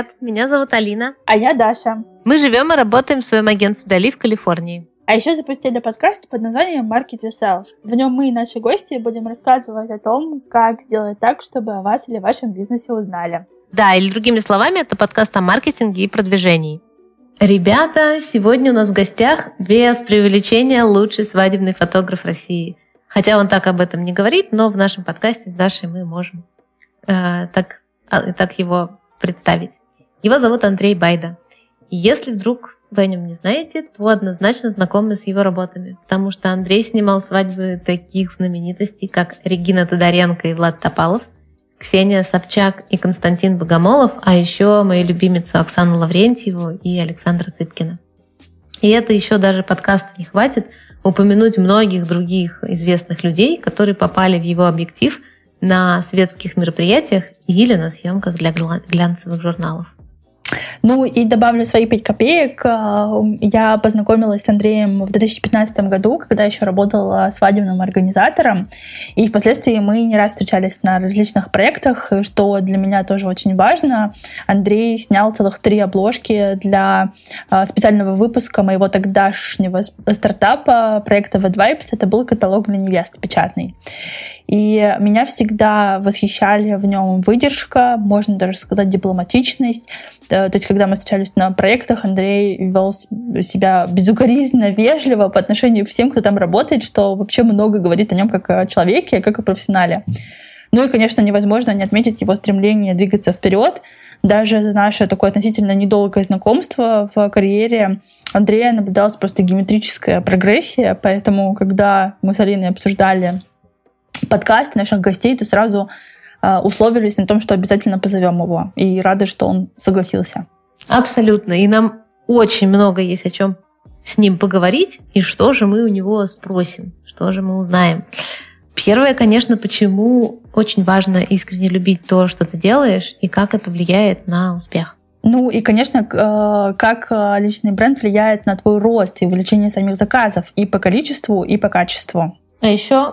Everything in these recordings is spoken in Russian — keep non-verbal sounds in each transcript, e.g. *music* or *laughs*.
привет! Меня зовут Алина. А я Даша. Мы живем и работаем в своем агентстве Дали в Калифорнии. А еще запустили подкаст под названием Market Yourself. В нем мы и наши гости будем рассказывать о том, как сделать так, чтобы о вас или вашем бизнесе узнали. Да, или другими словами, это подкаст о маркетинге и продвижении. Ребята, сегодня у нас в гостях без преувеличения лучший свадебный фотограф России. Хотя он так об этом не говорит, но в нашем подкасте с Дашей мы можем э, так, э, так его представить. Его зовут Андрей Байда. И если вдруг вы о нем не знаете, то однозначно знакомы с его работами, потому что Андрей снимал свадьбы таких знаменитостей, как Регина Тодоренко и Влад Топалов, Ксения Собчак и Константин Богомолов, а еще мою любимицу Оксану Лаврентьеву и Александра Цыпкина. И это еще даже подкаста не хватит упомянуть многих других известных людей, которые попали в его объектив на светских мероприятиях или на съемках для глянцевых журналов. Ну и добавлю свои пять копеек. А, я познакомилась с Андреем в 2015 году, когда еще работала свадебным организатором. И впоследствии мы не раз встречались на различных проектах, что для меня тоже очень важно. Андрей снял целых три обложки для а, специального выпуска моего тогдашнего стартапа проекта Red Vibes. Это был каталог для невест печатный. И меня всегда восхищали в нем выдержка, можно даже сказать дипломатичность. Э, то есть, когда мы встречались на проектах, Андрей вел себя безукоризненно, *laughs* вежливо по отношению к всем, кто там работает, что вообще много говорит о нем как о человеке, как о профессионале. Ну и, конечно, невозможно не отметить его стремление двигаться вперед. Даже наше такое относительно недолгое знакомство в карьере Андрея наблюдалась просто геометрическая прогрессия, поэтому, когда мы с Алиной обсуждали подкаст наших гостей, то сразу э, условились на том, что обязательно позовем его. И рады, что он согласился. Абсолютно. И нам очень много есть о чем с ним поговорить, и что же мы у него спросим, что же мы узнаем. Первое, конечно, почему очень важно искренне любить то, что ты делаешь, и как это влияет на успех. Ну и, конечно, э, как э, личный бренд влияет на твой рост и увеличение самих заказов и по количеству, и по качеству. А еще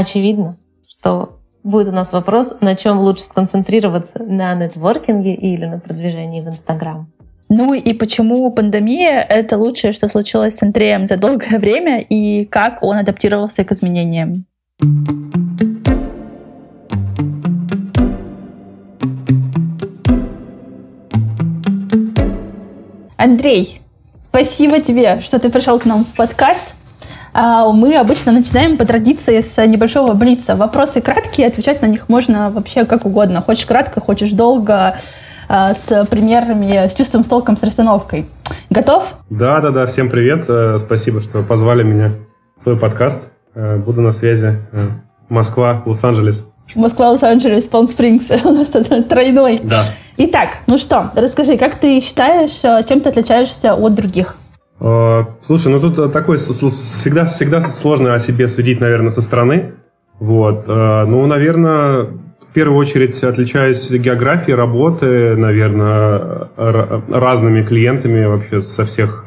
очевидно, что будет у нас вопрос, на чем лучше сконцентрироваться, на нетворкинге или на продвижении в Инстаграм. Ну и почему пандемия — это лучшее, что случилось с Андреем за долгое время, и как он адаптировался к изменениям. Андрей, спасибо тебе, что ты пришел к нам в подкаст. А, мы обычно начинаем по традиции с небольшого блица. Вопросы краткие, отвечать на них можно вообще как угодно. Хочешь кратко, хочешь долго, а, с примерами, с чувством, с толком, с расстановкой. Готов? Да, да, да. Всем привет. Э, спасибо, что позвали меня в свой подкаст. Э, буду на связи. Э, Москва, Лос-Анджелес. Москва, Лос-Анджелес, Палм-Спрингс. *laughs* У нас тут тройной. Да. Итак, ну что, расскажи, как ты считаешь, чем ты отличаешься от других? Э, слушай, ну тут э, такой всегда, всегда сложно о себе судить, наверное, со стороны. Вот. Э, ну, наверное, в первую очередь отличаюсь географией работы, наверное, разными клиентами вообще со всех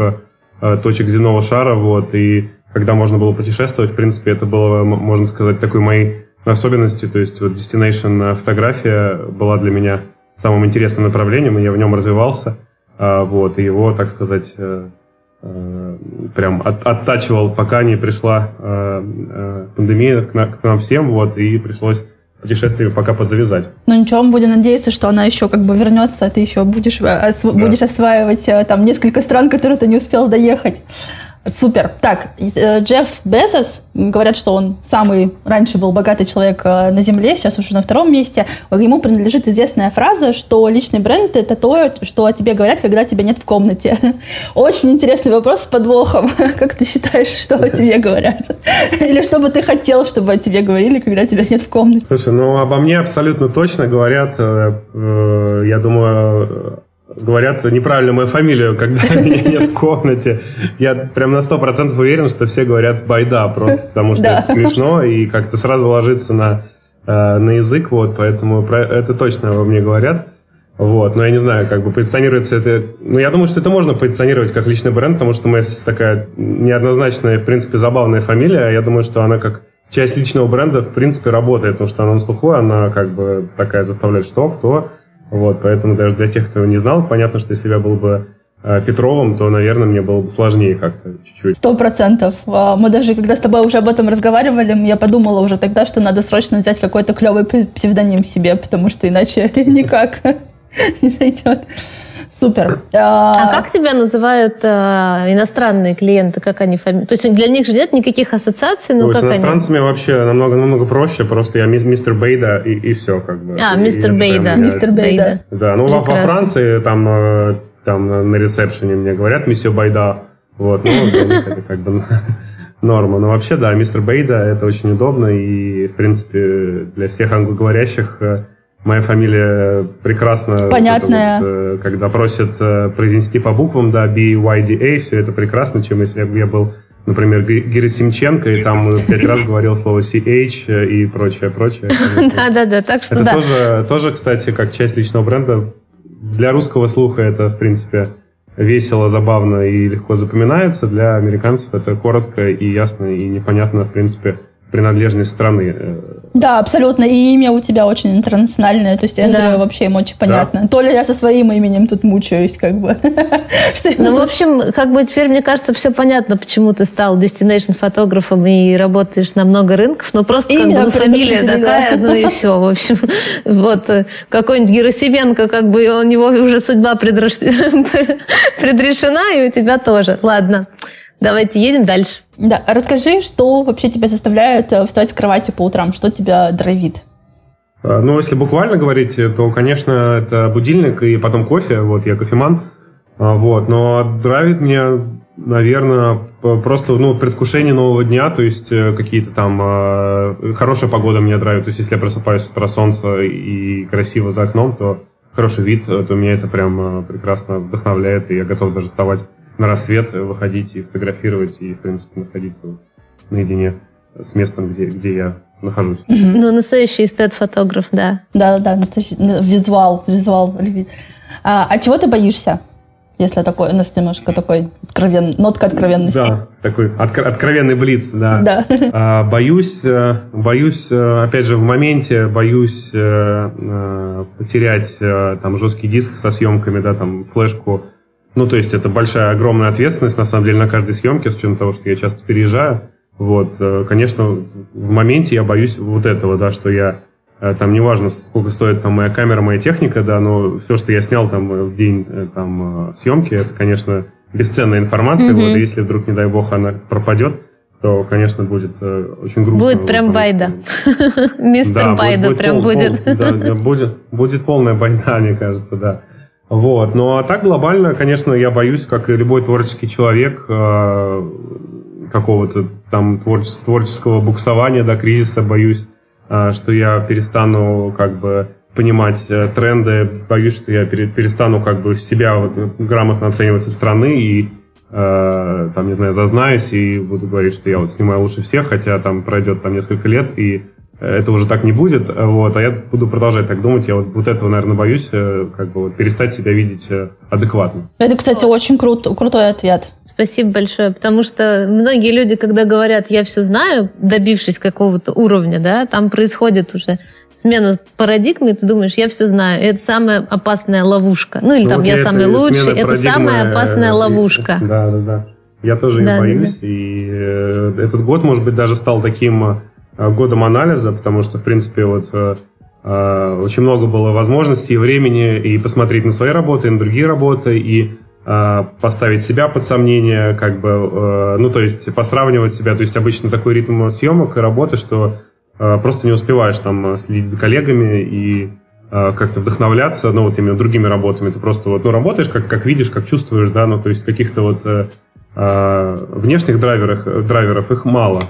точек земного шара. Вот. И когда можно было путешествовать, в принципе, это было, можно сказать, такой моей особенностью. То есть вот destination фотография была для меня самым интересным направлением, и я в нем развивался. Вот. И его, так сказать, прям от, оттачивал, пока не пришла э, э, пандемия к, на, к нам всем, вот, и пришлось путешествие пока подзавязать. Ну ничего, мы будем надеяться, что она еще как бы вернется, а ты еще будешь, осв... да. будешь осваивать там несколько стран, которые ты не успел доехать. Супер. Так, э, Джефф Безос, говорят, что он самый раньше был богатый человек э, на Земле, сейчас уже на втором месте. Ему принадлежит известная фраза, что личный бренд – это то, что о тебе говорят, когда тебя нет в комнате. *laughs* Очень интересный вопрос с подвохом. *laughs* Как ты считаешь, что о тебе говорят? *laughs* Или что бы ты хотел, чтобы о тебе говорили, когда тебя нет в комнате? Слушай, ну обо мне абсолютно точно говорят, э, я думаю, говорят неправильно мою фамилию, когда *laughs* меня нет в комнате. Я прям на сто процентов уверен, что все говорят «байда» просто, потому что это смешно и как-то сразу ложится на, э, на язык, вот, поэтому это точно во мне говорят. Вот, но я не знаю, как бы позиционируется это... Ну, я думаю, что это можно позиционировать как личный бренд, потому что моя такая неоднозначная, в принципе, забавная фамилия. Я думаю, что она как часть личного бренда, в принципе, работает, потому что она на слуху, она как бы такая заставляет что, кто, Вот, поэтому даже для тех, кто не знал, понятно, что если я был бы э, Петровым, то, наверное, мне было бы сложнее как-то чуть-чуть. Сто процентов. А, мы даже, когда с тобой уже об этом разговаривали, я подумала уже тогда, что надо срочно взять какой-то клевый псевдоним себе, потому что иначе *laughs* никак *laughs* не зайдет. Супер. А, а как тебя называют а, иностранные клиенты? Как они фами... То есть для них же нет никаких ассоциаций? Ну, как с иностранцами они? вообще намного, намного проще. Просто я мистер Бейда и, и все. Как бы. А, мистер Бейда. Мистер Бейда. Да, ну во, во Франции там, э, там на ресепшене мне говорят месье Байда. Вот, ну, для них это как бы *laughs* норма. Но вообще, да, мистер Бейда это очень удобно. И, в принципе, для всех англоговорящих э, Моя фамилия прекрасно... Понятная. Вот, э, когда просят э, произнести по буквам, да, B, Y, D, A, все это прекрасно, чем если бы я был, например, Герасимченко, и там пять раз говорил слово CH э, и прочее, прочее. *laughs* Да-да-да, так что Это тоже, тоже, кстати, как часть личного бренда. Для русского слуха это, в принципе, весело, забавно и легко запоминается. Для американцев это коротко и ясно и непонятно, в принципе, принадлежность страны. Да, абсолютно. И имя у тебя очень интернациональное. То есть Эндрю да. вообще им очень понятно. Да. То ли я со своим именем тут мучаюсь, как бы. *laughs* Ну, в общем, как бы теперь, мне кажется, все понятно, почему ты стал destination фотографом и работаешь на много рынков. Но просто как бы ну, фамилия такая, ну и все. В общем, *laughs* вот э, какой-нибудь Герасименко, как бы у него уже судьба *laughs* предрешена, и у тебя тоже. Ладно. Давайте едем дальше. Да, расскажи, что вообще тебя заставляет э, встать с кровати по утрам, что тебя драйвит? А, ну, если буквально говорить, то, конечно, это будильник и потом кофе. Вот, я кофеман. А, вот, но драйвит меня, наверное, просто ну, предвкушение нового дня, то есть э, какие-то там э, хорошая погода меня драйвит. То есть если я просыпаюсь с утра солнце и красиво за окном, то хороший вид, то меня это прям прекрасно вдохновляет, и я готов даже вставать на рассвет выходить и фотографировать, и, в принципе, находиться вот наедине с местом, где, где я нахожусь. Ну, настоящий эстет-фотограф, да. Да-да-да, настоящий ну, визуал, визуал. А, а чего ты боишься? Если такой, у нас немножко такой откровен, нотка откровенности. Да, такой откро- откровенный блиц, да. да. А, боюсь, э, боюсь, э, опять же, в моменте боюсь э, потерять там жесткий диск со съемками, да, там флешку ну, то есть это большая, огромная ответственность, на самом деле, на каждой съемке, с учетом того, что я часто переезжаю. Вот, э, конечно, в моменте я боюсь вот этого, да, что я э, там неважно, сколько стоит там моя камера, моя техника, да, но все, что я снял там э, в день там съемки, это, конечно, бесценная информация. Mm-hmm. Вот, и если вдруг, не дай бог, она пропадет, то, конечно, будет очень грустно. Будет прям байда. *laughs* Мистер Байда прям будет. Да, будет. Будет полная байда, *laughs* мне кажется, да. Вот. Ну, а так глобально, конечно, я боюсь, как и любой творческий человек, э, какого-то там творческого, творческого буксования, да, кризиса, боюсь, э, что я перестану как бы понимать э, тренды, боюсь, что я перестану как бы себя вот грамотно оценивать со стороны и там, не знаю, зазнаюсь и буду говорить, что я вот снимаю лучше всех, хотя там пройдет там несколько лет, и это уже так не будет, вот, а я буду продолжать так думать, я вот, вот этого, наверное, боюсь, э, как бы вот, перестать себя видеть э, адекватно. Это, кстати, очень крут, крутой ответ. Спасибо большое, потому что многие люди, когда говорят, я все знаю, добившись какого-то уровня, да, там происходит уже смена парадигмы, ты думаешь, я все знаю. Это самая опасная ловушка. Ну или ну, там вот я самый лучший. Это самая опасная ловушка. Да, да, да. Я тоже да, боюсь. Да, да. И э, этот год, может быть, даже стал таким Э, годом анализа, потому что, в принципе, вот э, э, очень много было возможностей и времени и посмотреть на свои работы, и на другие работы, и поставить себя под сомнение, как бы, ну, то есть посравнивать себя. То есть обычно такой ритм съемок и работы, что просто не успеваешь там следить за коллегами и как-то вдохновляться, ну, вот именно другими работами. Ты просто вот, ну, работаешь, как, как видишь, как чувствуешь, да, ну, то есть каких-то вот внешних драйверов, драйверов их мало.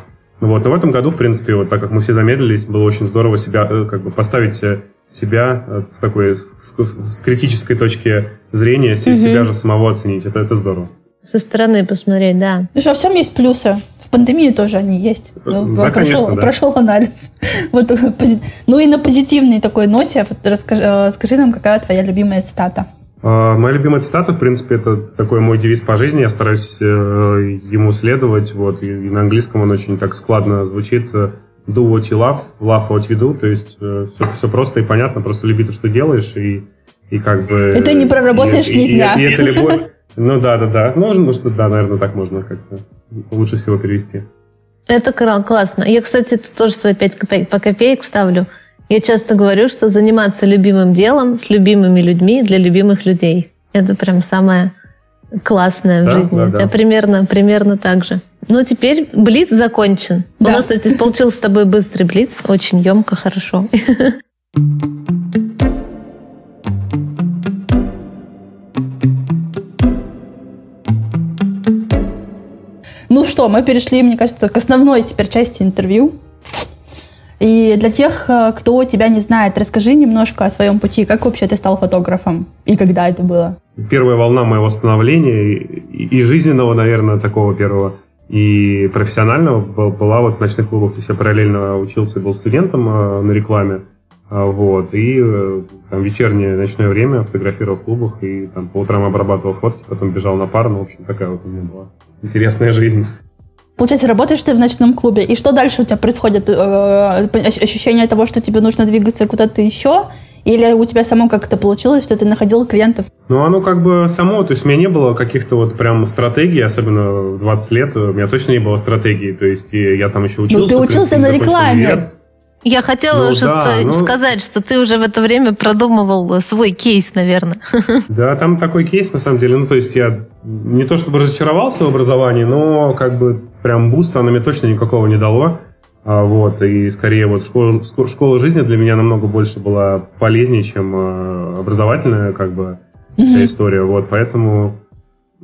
Вот, но в этом году, в принципе, вот так как мы все замедлились, было очень здорово себя, э, как бы поставить э, себя э, с такой, с критической точки зрения, угу. себя же самого оценить. Это, это здорово. Со стороны посмотреть, да. Ну что, во всем есть плюсы. В пандемии тоже они есть. Да, прошел, конечно, да. прошел анализ. *laughs* Вот, ну и на позитивной такой ноте расскажи, скажи нам, какая твоя любимая цитата. А, моя любимая цитата, в принципе, это такой мой девиз по жизни. Я стараюсь э, ему следовать. Вот, и на английском он очень так складно звучит. Do what you love, love what you do. То есть все, э, все просто и понятно. Просто люби то, что делаешь, и и как бы... И ты не проработаешь и, ни и, дня. И, и это любовь. Ну да, да, да. Можно, что да, наверное, так можно как-то лучше всего перевести. Это классно. Я, кстати, тут тоже свои 5 копеек, по копеек вставлю. Я часто говорю, что заниматься любимым делом с любимыми людьми для любимых людей. Это прям самое классное в Да, жизни. да, У тебя да. примерно, примерно так же. Ну, теперь Блиц закончен. У Да. нас, кстати, получился с тобой быстрый Блиц. Очень емко, хорошо. Ну что, мы перешли, мне кажется, к основной теперь части интервью. И для тех, э, кто тебя не знает, расскажи немножко о своем пути. Как вообще ты стал фотографом? И когда это было? Первая волна моего становления и, жизненного, наверное, такого первого, и профессионального был- была вот в ночных клубах. То есть я параллельно учился, был студентом э, на рекламе, а, вот, и э, там вечернее ночное время фотографировал в клубах и там по утрам обрабатывал фотки, потом бежал на пару, ну, в общем, такая вот у меня была интересная жизнь. Получается, работаешь ты в ночном клубе, и что дальше у тебя происходит? Э, ощ- Ощущение того, что тебе нужно двигаться куда-то еще? Или у тебя само как-то получилось, что ты находил клиентов? Ну, оно как бы само, то есть у меня не было каких-то вот прям стратегий, особенно в 20 лет, у меня точно не было стратегии, то есть и я там еще учился. Ну, ты есть учился на рекламе. универ. Я хотела Ну, что-то да, ну- сказать, что ты уже в это время продумывал свой кейс, наверное. *laughs* Да, там такой кейс, на самом деле. Ну, то есть я не то чтобы разочаровался в образовании, но как бы прям буста оно мне точно никакого не дало. А, вот, и скорее вот школа, школа жизни для меня намного больше была полезнее, чем э, образовательная, как бы, вся Мгм. история. Вот, поэтому...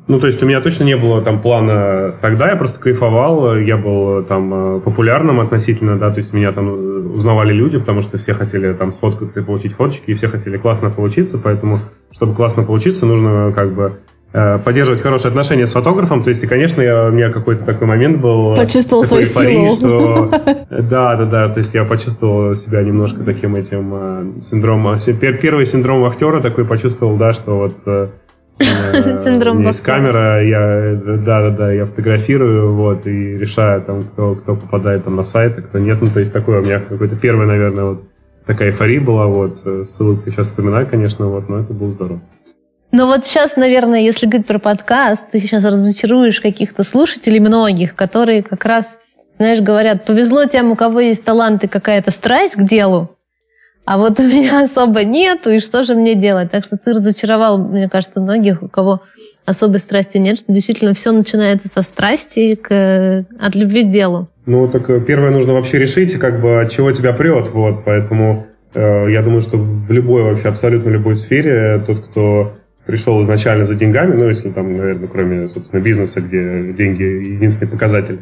Ну, то есть у меня точно не было там плана тогда, я просто кайфовал, я был э, там э, популярным относительно, да, то есть меня там э, узнавали люди, потому что все хотели там сфоткаться и получить фоточки, и все хотели классно получиться, поэтому, чтобы классно получиться, нужно как бы поддерживать хорошие отношения с фотографом, то есть, и, конечно, я, у меня какой-то такой момент был... э, Почувствовал свою эйфории, силу. что *laughs* да, да, да, то есть я почувствовал себя немножко таким этим э, синдромом, си- пер- первый синдром актера такой почувствовал, да, что вот э, *laughs* э, Синдром есть камера, я, э, да, да, да, я фотографирую, вот, и решаю там, кто, кто попадает там на сайт, а кто нет, ну, то есть такое у меня какой-то первый, наверное, вот такая эйфория была, вот, э, с улыбкой сейчас вспоминаю, конечно, вот, но это было здорово. Ну вот сейчас, наверное, если говорить про подкаст, ты сейчас разочаруешь каких-то слушателей многих, которые как раз, знаешь, говорят, повезло тем, у кого есть талант и какая-то страсть к делу, а вот у меня *laughs* особо нету, и что же мне делать? Так что ты разочаровал, мне кажется, многих, у кого особой страсти нет, что действительно все начинается со страсти к, от любви к делу. Ну, так э, первое нужно вообще решить, как бы, чего тебя прет, вот, поэтому э, я думаю, что в любой, вообще, абсолютно любой сфере тот, кто пришел изначально за деньгами, ну, если там, наверное, кроме, собственно, бизнеса, где деньги единственный показатель,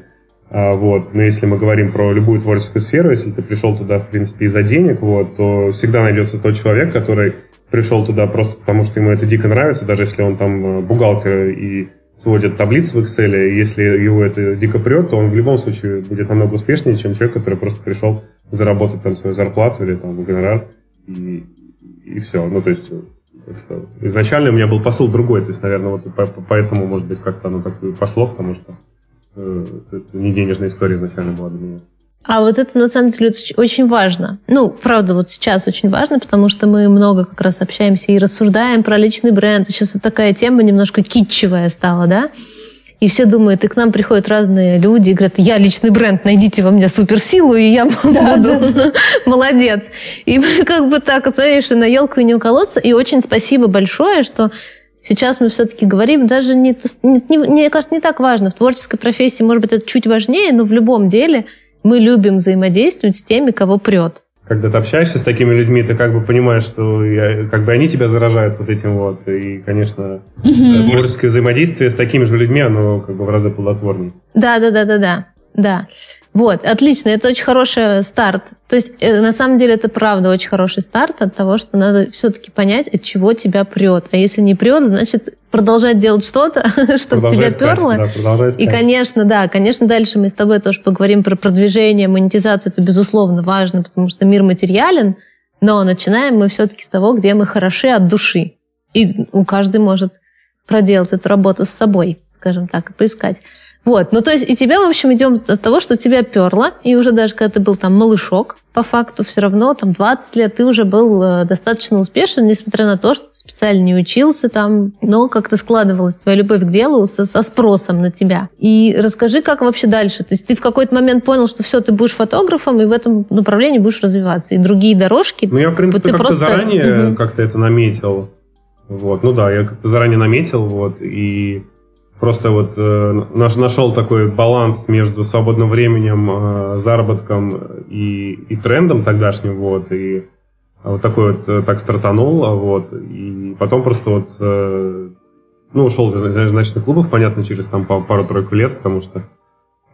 а, вот, но если мы говорим про любую творческую сферу, если ты пришел туда, в принципе, из-за денег, вот, то всегда найдется тот человек, который пришел туда просто потому, что ему это дико нравится, даже если он там э, бухгалтер и сводит таблицы в Excel, и если его это дико прет, то он в любом случае будет намного успешнее, чем человек, который просто пришел заработать там свою зарплату или там гонорар, и, и все. Ну, то есть как-то изначально у меня был посыл другой, то есть, наверное, вот по- по- поэтому, может быть, как-то оно так и пошло, потому что э, это не денежная история изначально была для меня. А вот это на самом деле оч- очень важно. Ну, правда, вот сейчас очень важно, потому что мы много как раз общаемся и рассуждаем про личный бренд. Сейчас вот такая тема немножко китчевая стала, да? И все думают, и к нам приходят разные люди и говорят, я личный бренд, найдите во мне суперсилу, и я *laughs* буду *laughs* молодец. И мы *laughs* как бы так, знаешь, и на елку и не уколоться. И очень спасибо большое, что сейчас мы все-таки говорим, даже не, не, не- мне кажется, не так важно. В творческой профессии, может быть, это чуть важнее, но в любом деле мы любим взаимодействовать с теми, кого прет. Когда ты общаешься с такими людьми, ты как бы понимаешь, что я- как бы они тебя заражают вот этим вот. И, конечно, Мгм. творческое взаимодействие с такими же людьми, оно как бы в разы плодотворнее. Да, да, да, да, да. Да. Вот, отлично, это очень хороший старт. То есть, э, на самом деле, это правда очень хороший старт от того, что надо все-таки понять, от чего тебя прет. А если не прет, значит, продолжать делать что-то, *laughs* чтобы тебя искать, перло. Да, И, конечно, да, конечно, дальше мы с тобой тоже поговорим про продвижение, монетизацию. Это, безусловно, важно, потому что мир материален, но начинаем мы все-таки с того, где мы хороши от души. И у каждый может проделать эту работу с собой, скажем так, и поискать. Вот, ну то есть и тебя, в общем, идем от того, что тебя перло, и уже даже когда ты был там малышок, по факту все равно там 20 лет ты уже был э, достаточно успешен, несмотря на то, что ты специально не учился там, но как-то складывалась твоя любовь к делу со, со спросом на тебя. И расскажи, как вообще дальше? То есть ты в какой-то момент понял, что все, ты будешь фотографом, и в этом направлении будешь развиваться. И другие дорожки... Ну, я, в принципе, как-то просто... заранее угу. как-то это наметил. Вот, ну да, я как-то заранее наметил, вот, и просто вот э, нашел такой баланс между свободным временем, э, заработком и, и трендом тогдашним, вот, и вот такой вот э, так стартанул, вот, и потом просто вот, э, ну, ушел из ночных клубов, понятно, через там пару-тройку лет, потому что,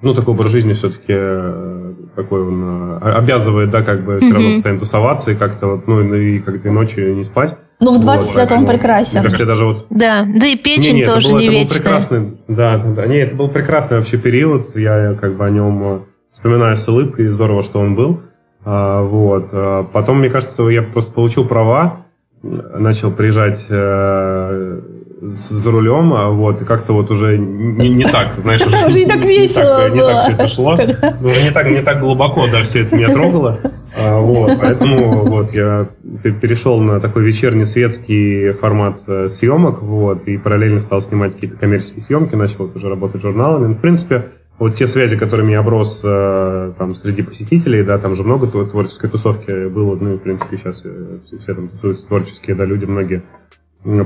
ну, такой образ жизни все-таки э, такой он э, обязывает, да, как бы все равно постоянно тусоваться и как-то вот, ну, и как-то и ночью не спать. Ну, в 20 вот, лет он прекрасен. Мне кажется, даже вот... Да, да и печень не, не, тоже это был, не это вечная. Был прекрасный, да, да, да. Не, это был прекрасный вообще период. Я как бы о нем э, вспоминаю с улыбкой. Здорово, что он был. А, вот. А потом, мне кажется, я просто получил права, начал приезжать э, за рулем, а вот, и как-то вот уже не, не так, знаешь, уже, уже не так весело Не так все это шло, уже не так, не так глубоко, да, все это меня трогало, а, вот, поэтому вот я перешел на такой вечерний светский формат э, съемок, вот, и параллельно стал снимать какие-то коммерческие съемки, начал уже работать журналами, ну, в принципе, вот те связи, которыми я оброс э, там среди посетителей, да, там же много творческой тусовки было, ну, и, в принципе, сейчас э, все, все там тусуются творческие, да, люди многие,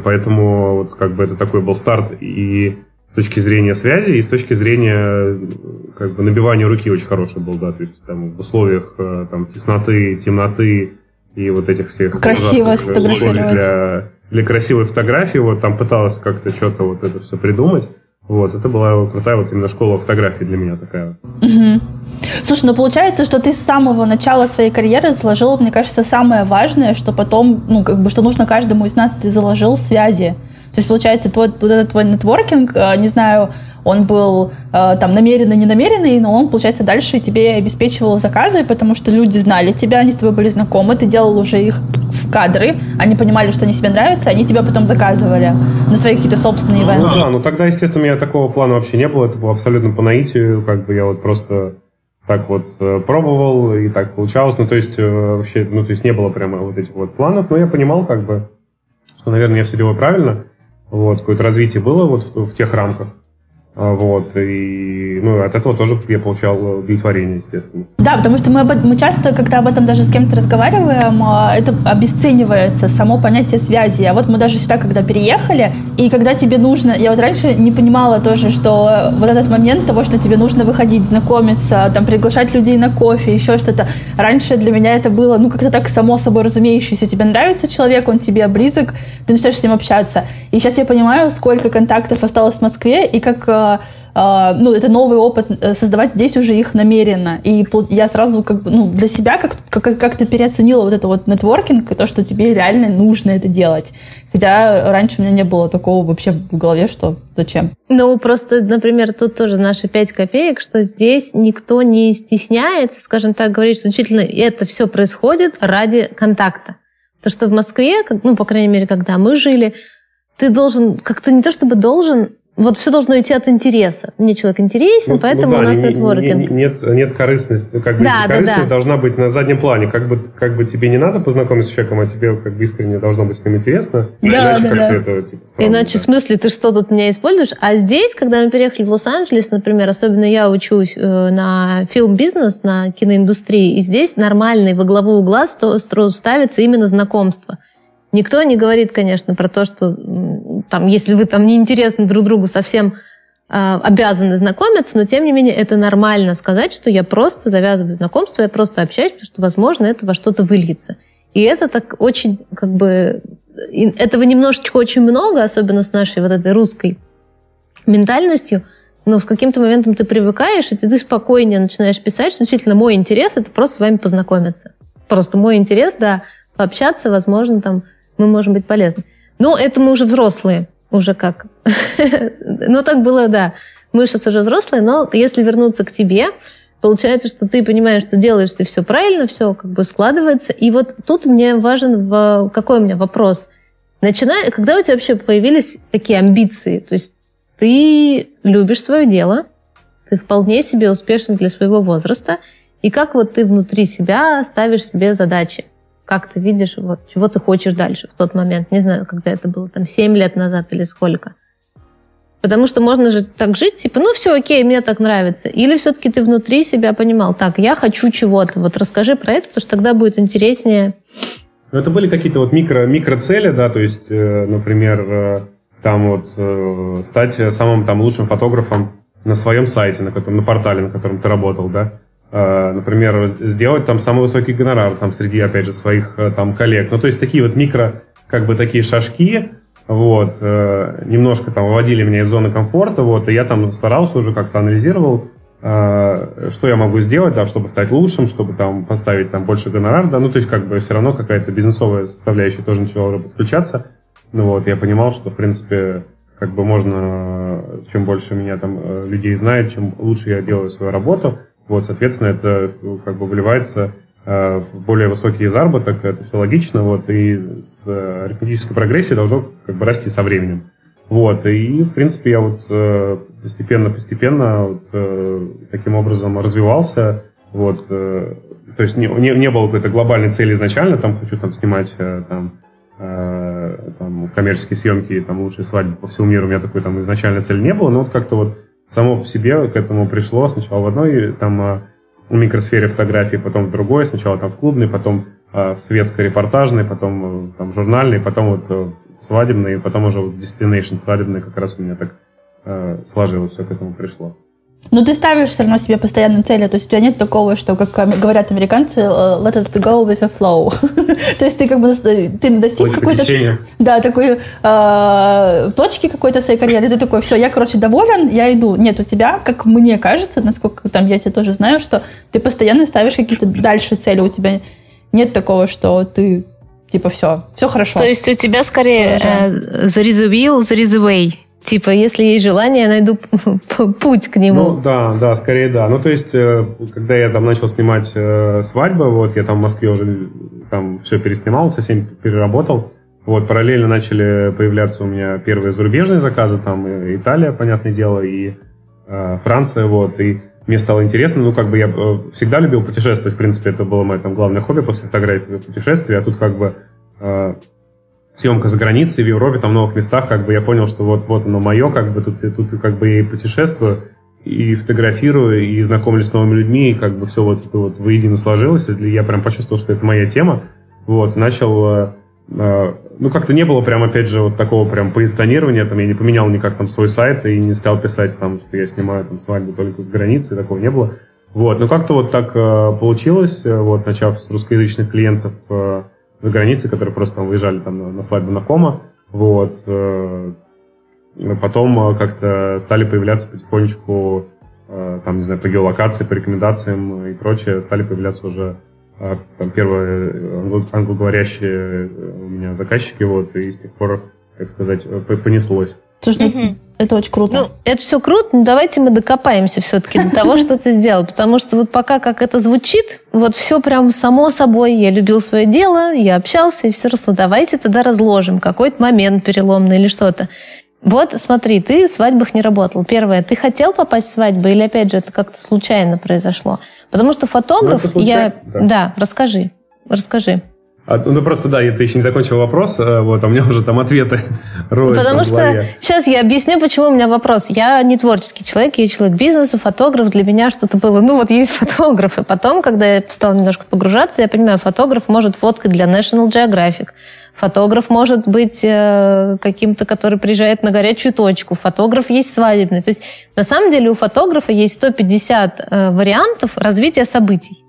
Поэтому вот как бы это такой был старт и точки зрения связи, и с точки зрения как бы набивания руки очень хороший был, да, то есть там в условиях э, там тесноты, темноты и вот этих всех красиво сфотографировать для, для красивой фотографии, вот там пыталась как-то что-то вот это все придумать. Вот, это была крутая вот именно школа фотографии для меня такая. Угу. Слушай, ну получается, что ты с самого начала своей карьеры заложил, мне кажется, самое важное, что потом, ну, как бы, что нужно каждому из нас, ты заложил связи. То есть, получается, твой, вот этот твой нетворкинг, э, не знаю, он был э, там намеренно, не намеренный, но он, получается, дальше тебе обеспечивал заказы, потому что люди знали тебя, они с тобой были знакомы, ты делал уже их в кадры, они понимали, что они тебе нравятся, они тебя потом заказывали на свои какие-то собственные ну, ивенты. Да, ну тогда, естественно, у меня такого плана вообще не было, это было абсолютно по наитию, как бы я вот просто так вот э, пробовал, и так получалось. Ну, то есть, вообще, ну, то есть не было прямо вот этих вот планов, но я понимал, как бы, что, наверное, я все делаю правильно. Вот, какое-то развитие было вот в, в тех рамках. А, вот, и ну, от этого тоже я получал удовлетворение, естественно. Да, потому что мы, об, мы часто, когда об этом даже с кем-то разговариваем, а, это обесценивается, само понятие связи. А вот мы даже сюда, когда переехали, и когда тебе нужно... Я вот раньше не понимала тоже, что вот этот момент того, что тебе нужно выходить, знакомиться, там, приглашать людей на кофе, еще что-то. Раньше для меня это было, ну, как-то так само собой разумеющееся. Тебе нравится человек, он тебе близок, ты начинаешь с ним общаться. И сейчас я понимаю, сколько контактов осталось в Москве, и как а, э, ну, это новый опыт, э, создавать здесь уже их намеренно. И я сразу как бы, ну, для себя как, как, как-то переоценила вот это вот нетворкинг, и то, что тебе реально нужно это делать. Хотя раньше у меня не было такого вообще в голове, что зачем. Ну, просто, например, тут тоже наши пять копеек, что здесь никто не стесняется, скажем так, говорить, что действительно это все происходит ради контакта. То, что в Москве, ну, по крайней мере, когда мы жили, ты должен, как-то не то чтобы должен, вот все должно идти от интереса. Мне человек интересен, ну, поэтому ну, да, у нас не, нетворкинг. Не, нет, нет корыстности. Как бы, да, корыстность да, да. должна быть на заднем плане. Как бы, как бы тебе не надо познакомиться с человеком, а тебе как бы искренне должно быть с ним интересно. Да, иначе да, да. Это, типа, странно, Иначе, да. в смысле, ты что тут меня используешь? А здесь, когда мы переехали в Лос-Анджелес, например, особенно я учусь э, на фильм-бизнес, на киноиндустрии, и здесь нормальный во главу угла ставится именно знакомство. Никто не говорит, конечно, про то, что там, если вы там не интересны друг другу, совсем э, обязаны знакомиться, но тем не менее это нормально сказать, что я просто завязываю знакомство, я просто общаюсь, потому что, возможно, это во что-то выльется. И это так очень, как бы, этого немножечко очень много, особенно с нашей вот этой русской ментальностью, но с каким-то моментом ты привыкаешь, и ты спокойнее начинаешь писать, что действительно мой интерес – это просто с вами познакомиться. Просто мой интерес, да, пообщаться, возможно, там мы можем быть полезны. Но это мы уже взрослые, уже как. *laughs* ну, так было, да. Мы сейчас уже взрослые, но если вернуться к тебе, получается, что ты понимаешь, что делаешь ты все правильно, все как бы складывается. И вот тут мне важен, какой у меня вопрос. Начиная, когда у тебя вообще появились такие амбиции? То есть ты любишь свое дело, ты вполне себе успешен для своего возраста, И как вот ты внутри себя ставишь себе задачи? Как ты видишь, вот, чего ты хочешь дальше в тот момент? Не знаю, когда это было, там, 7 лет назад или сколько. Потому что можно же так жить, типа, ну все, окей, мне так нравится. Или все-таки ты внутри себя понимал, так, я хочу чего-то, вот расскажи про это, потому что тогда будет интереснее. Ну, это были какие-то вот микро, микро цели, да, то есть, э, например, э, там вот э, стать самым там лучшим фотографом на своем сайте, на, котором, на портале, на котором ты работал, да, например, сделать там самый высокий гонорар там среди, опять же, своих э, там коллег. Ну, то есть такие вот микро, как бы такие шажки, вот, э, немножко там выводили меня из зоны комфорта, вот, и я там старался уже как-то анализировал, что я могу сделать, да, чтобы стать лучшим, чтобы там поставить там больше гонорар, да, ну, то есть как бы все равно какая-то бизнесовая составляющая тоже начала подключаться, ну, вот, я понимал, что, в принципе, как бы можно, чем больше меня там людей знает, чем лучше я делаю свою работу, вот, соответственно, это ну, как бы вливается э, в более высокий заработок, это все логично, вот, и с э, арифметической прогрессией должно как бы расти со временем. Вот, и, в принципе, я вот постепенно-постепенно э, вот, таким образом развивался, вот, то есть не, не, не было какой-то глобальной цели изначально, там хочу там снимать там, там коммерческие съемки, там лучшие свадьбы по всему миру, у меня такой там изначально цели не было, но вот как-то вот само по себе к этому пришло сначала в одной там а, микросфере фотографии, потом в другой, сначала там в клубной, потом э, в светской репортажной, потом э, там журнальной, потом вот э, в свадебной, потом уже вот в Destination свадебной как раз у меня так э, сложилось, все к этому пришло. Но ты ставишь все равно себе постоянно цели, то есть у тебя нет такого, что, как говорят американцы, э, let it go with a flow. *laughs* то есть ты как бы ты достиг какой-то... Да, такой э, точки какой-то своей карьеры, ты такой, все, я, короче, доволен, я иду. Нет, у тебя, как мне кажется, насколько там я тебя тоже знаю, что ты постоянно ставишь какие-то дальше цели, у тебя нет такого, что ты типа все, все хорошо. То есть у тебя скорее э, there is a will, there is a way. Типа, если есть желание, я найду *laughs* путь к нему. Ну, да, да, скорее да. Ну, то есть, э, когда я там начал снимать э, свадьбы, вот, я там в Москве уже там все переснимал, совсем переработал. Вот, параллельно начали появляться у меня первые зарубежные заказы, там Италия, понятное дело, и э, Франция, вот, и мне стало интересно, ну, как бы я э, всегда любил путешествовать, в принципе, это было мое там главное хобби после фотографии путешествия, а тут как бы э, съемка за границей, в Европе, там в новых местах, как бы я понял, что вот, вот оно мое, как бы тут, тут как бы и путешествую, и фотографирую, и знакомлюсь с новыми людьми, и как бы все вот вот воедино сложилось, и я прям почувствовал, что это моя тема, вот, начал, э, э, ну, как-то не было прям, опять же, вот такого прям позиционирования, там, я не поменял никак там свой сайт и не стал писать там, что я снимаю там свадьбу только с границы, такого не было, вот, но как-то вот так э, получилось, вот, начав с русскоязычных клиентов, за границей, которые просто там выезжали там на, на свадьбу на Кома. Вот. Э, потом э, как-то стали появляться потихонечку, э, там, не знаю, по геолокации, по рекомендациям и прочее, стали появляться уже там первые англоговорящие у меня заказчики, вот, и с тех пор, так сказать, понеслось. Слушай, угу. это очень круто. Ну, это все круто, но давайте мы докопаемся все-таки до того, что ты сделал. Потому что вот пока как это звучит, вот все прям само собой. Я любил свое дело, я общался, и все росло. Давайте тогда разложим какой-то момент переломный или что-то. Вот, смотри, ты в свадьбах не работал. Первое, ты хотел попасть в свадьбу или, опять же, это как-то случайно произошло? Потому что фотограф... Ну, я... Да. да, расскажи, расскажи. А, ну, просто, да, ты еще не закончил вопрос, э, вот, а у меня уже там ответы *laughs* роются Потому что, сейчас я объясню, почему у меня вопрос. Я не творческий человек, я человек бизнеса, фотограф. Для меня что-то было, ну, вот есть *laughs* фотограф. И потом, когда я стала немножко погружаться, я понимаю, фотограф может фоткать для National Geographic. Фотограф может быть э, каким-то, который приезжает на горячую точку. Фотограф есть свадебный. То есть, на самом деле, у фотографа есть 150 э, вариантов развития событий.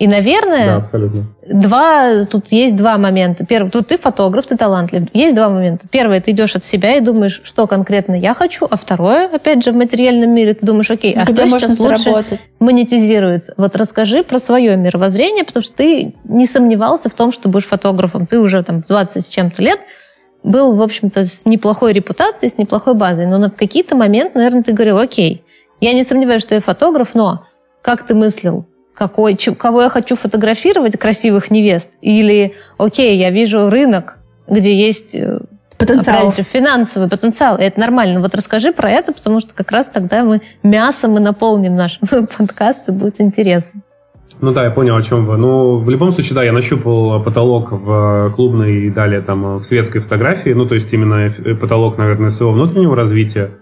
И, наверное, да, абсолютно. два, тут есть два момента. Первый, тут ты фотограф, ты талантлив. Есть два момента. Первое, ты идешь от себя и думаешь, что конкретно я хочу, а второе, опять же, в материальном мире ты думаешь, окей, а что сейчас лучше заработать? монетизируется? Вот расскажи про свое мировоззрение, потому что ты не сомневался в том, что будешь фотографом. Ты уже там в 20 с чем-то лет был, в общем-то, с неплохой репутацией, с неплохой базой. Но на какие-то моменты, наверное, ты говорил, окей, я не сомневаюсь, что я фотограф, но как ты мыслил? Какой, кого я хочу фотографировать, красивых невест, или, окей, я вижу рынок, где есть э, потенциал. Же, финансовый потенциал. И это нормально. Вот расскажи про это, потому что как раз тогда мы мясом мы наполним наш *laughs* подкаст, и будет интересно. Ну да, я понял, о чем вы. Ну, в любом случае, да, я нащупал потолок в клубной и далее там в светской фотографии. Ну, то есть именно потолок, наверное, своего внутреннего развития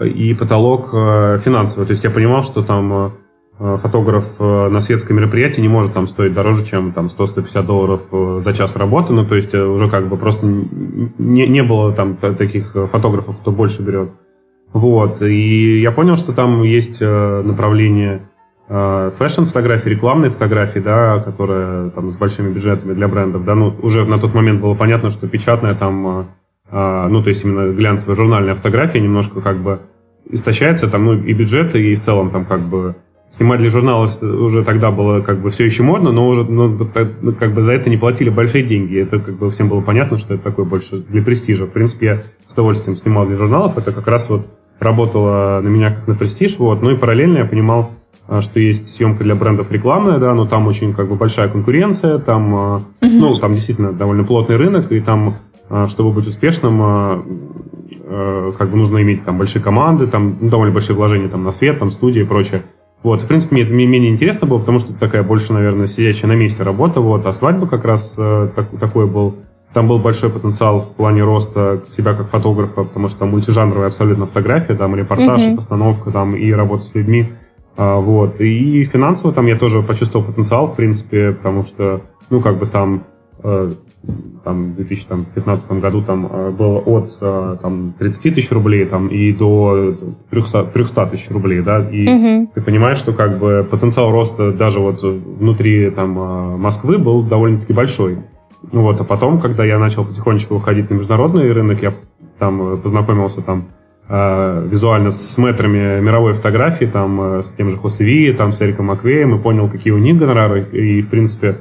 и потолок финансовый. То есть я понимал, что там Э, фотограф э, на светское мероприятие не может там стоить дороже, чем там 100-150 долларов э, за час работы, ну, то есть уже как бы просто не, не было там таких фотографов, кто больше берет. Вот, и я понял, что там есть направление фэшн-фотографии, рекламной фотографии, да, которая там с большими бюджетами для брендов, да, ну, уже на тот момент было понятно, что печатная там, ну, то есть именно глянцевая журнальная фотография немножко как бы истощается, там, ну, и бюджеты, и в целом там как бы снимать для журнала уже тогда было как бы все еще модно, но уже ну, как бы за это не платили большие деньги. Это как бы всем было понятно, что это такое больше для престижа. В принципе, я с удовольствием снимал для журналов. Это как раз вот работало на меня как на престиж. Вот. Ну и параллельно я понимал, а, что есть съемка для брендов рекламная, да, но там очень как бы большая конкуренция, там, mm-hmm. ну, там действительно довольно плотный рынок, и там, а, чтобы быть успешным, как бы нужно иметь там большие команды, там ну, довольно большие вложения там на свет, там студии и прочее. Вот, в принципе, мне это менее интересно было, потому что это такая больше, наверное, сидящая на месте работа, вот, а свадьба как раз э, так, такой был, там был большой потенциал в плане роста себя как фотографа, потому что там мультижанровая абсолютно фотография, там репортаж, mm-hmm. постановка, там и работа с людьми, а, вот, и финансово там я тоже почувствовал потенциал, в принципе, потому что, ну, как бы там э, там, в 2015 году там э, было от э, там, 30 тысяч рублей там, и до 300, 300 тысяч рублей, да, и угу. ты понимаешь, что как бы потенциал роста даже вот внутри там э, Москвы был довольно-таки большой. Вот, а потом, когда я начал потихонечку выходить на международный рынок, я там познакомился там визуально с метрами мировой фотографии, там, с тем же Хосеви, там, с Эриком Маквеем, и понял, какие у них гонорары, и, в принципе,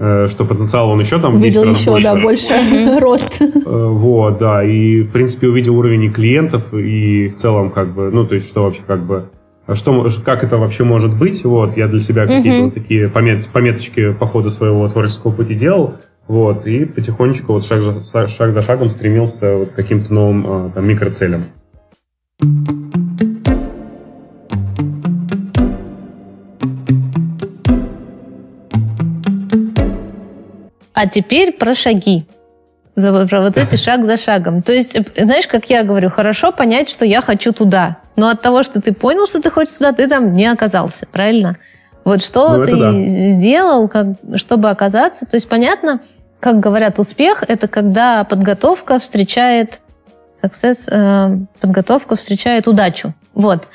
что потенциал он еще там увидел еще, больше. да, больше *laughs* рост. Э, вот, да, и, в принципе, увидел уровень и клиентов, и в целом, как бы, ну, то есть, что вообще, как бы, что, как это вообще может быть, вот, я для себя какие-то вот такие помет, пометочки по ходу своего творческого пути делал, вот, и потихонечку вот шаг, за, шаг за шагом стремился вот к каким-то новым э, там микроцелям. А теперь про шаги. За, про вот эти *laughs* шаг за шагом. То есть, знаешь, как я говорю, хорошо понять, что я хочу туда. Но от того, что ты понял, что ты хочешь туда, ты там не оказался, правильно? Вот что ну, ты да. сделал, как, чтобы оказаться. То есть, понятно, как говорят, успех – это когда подготовка встречает success, э, подготовка встречает удачу. Вот.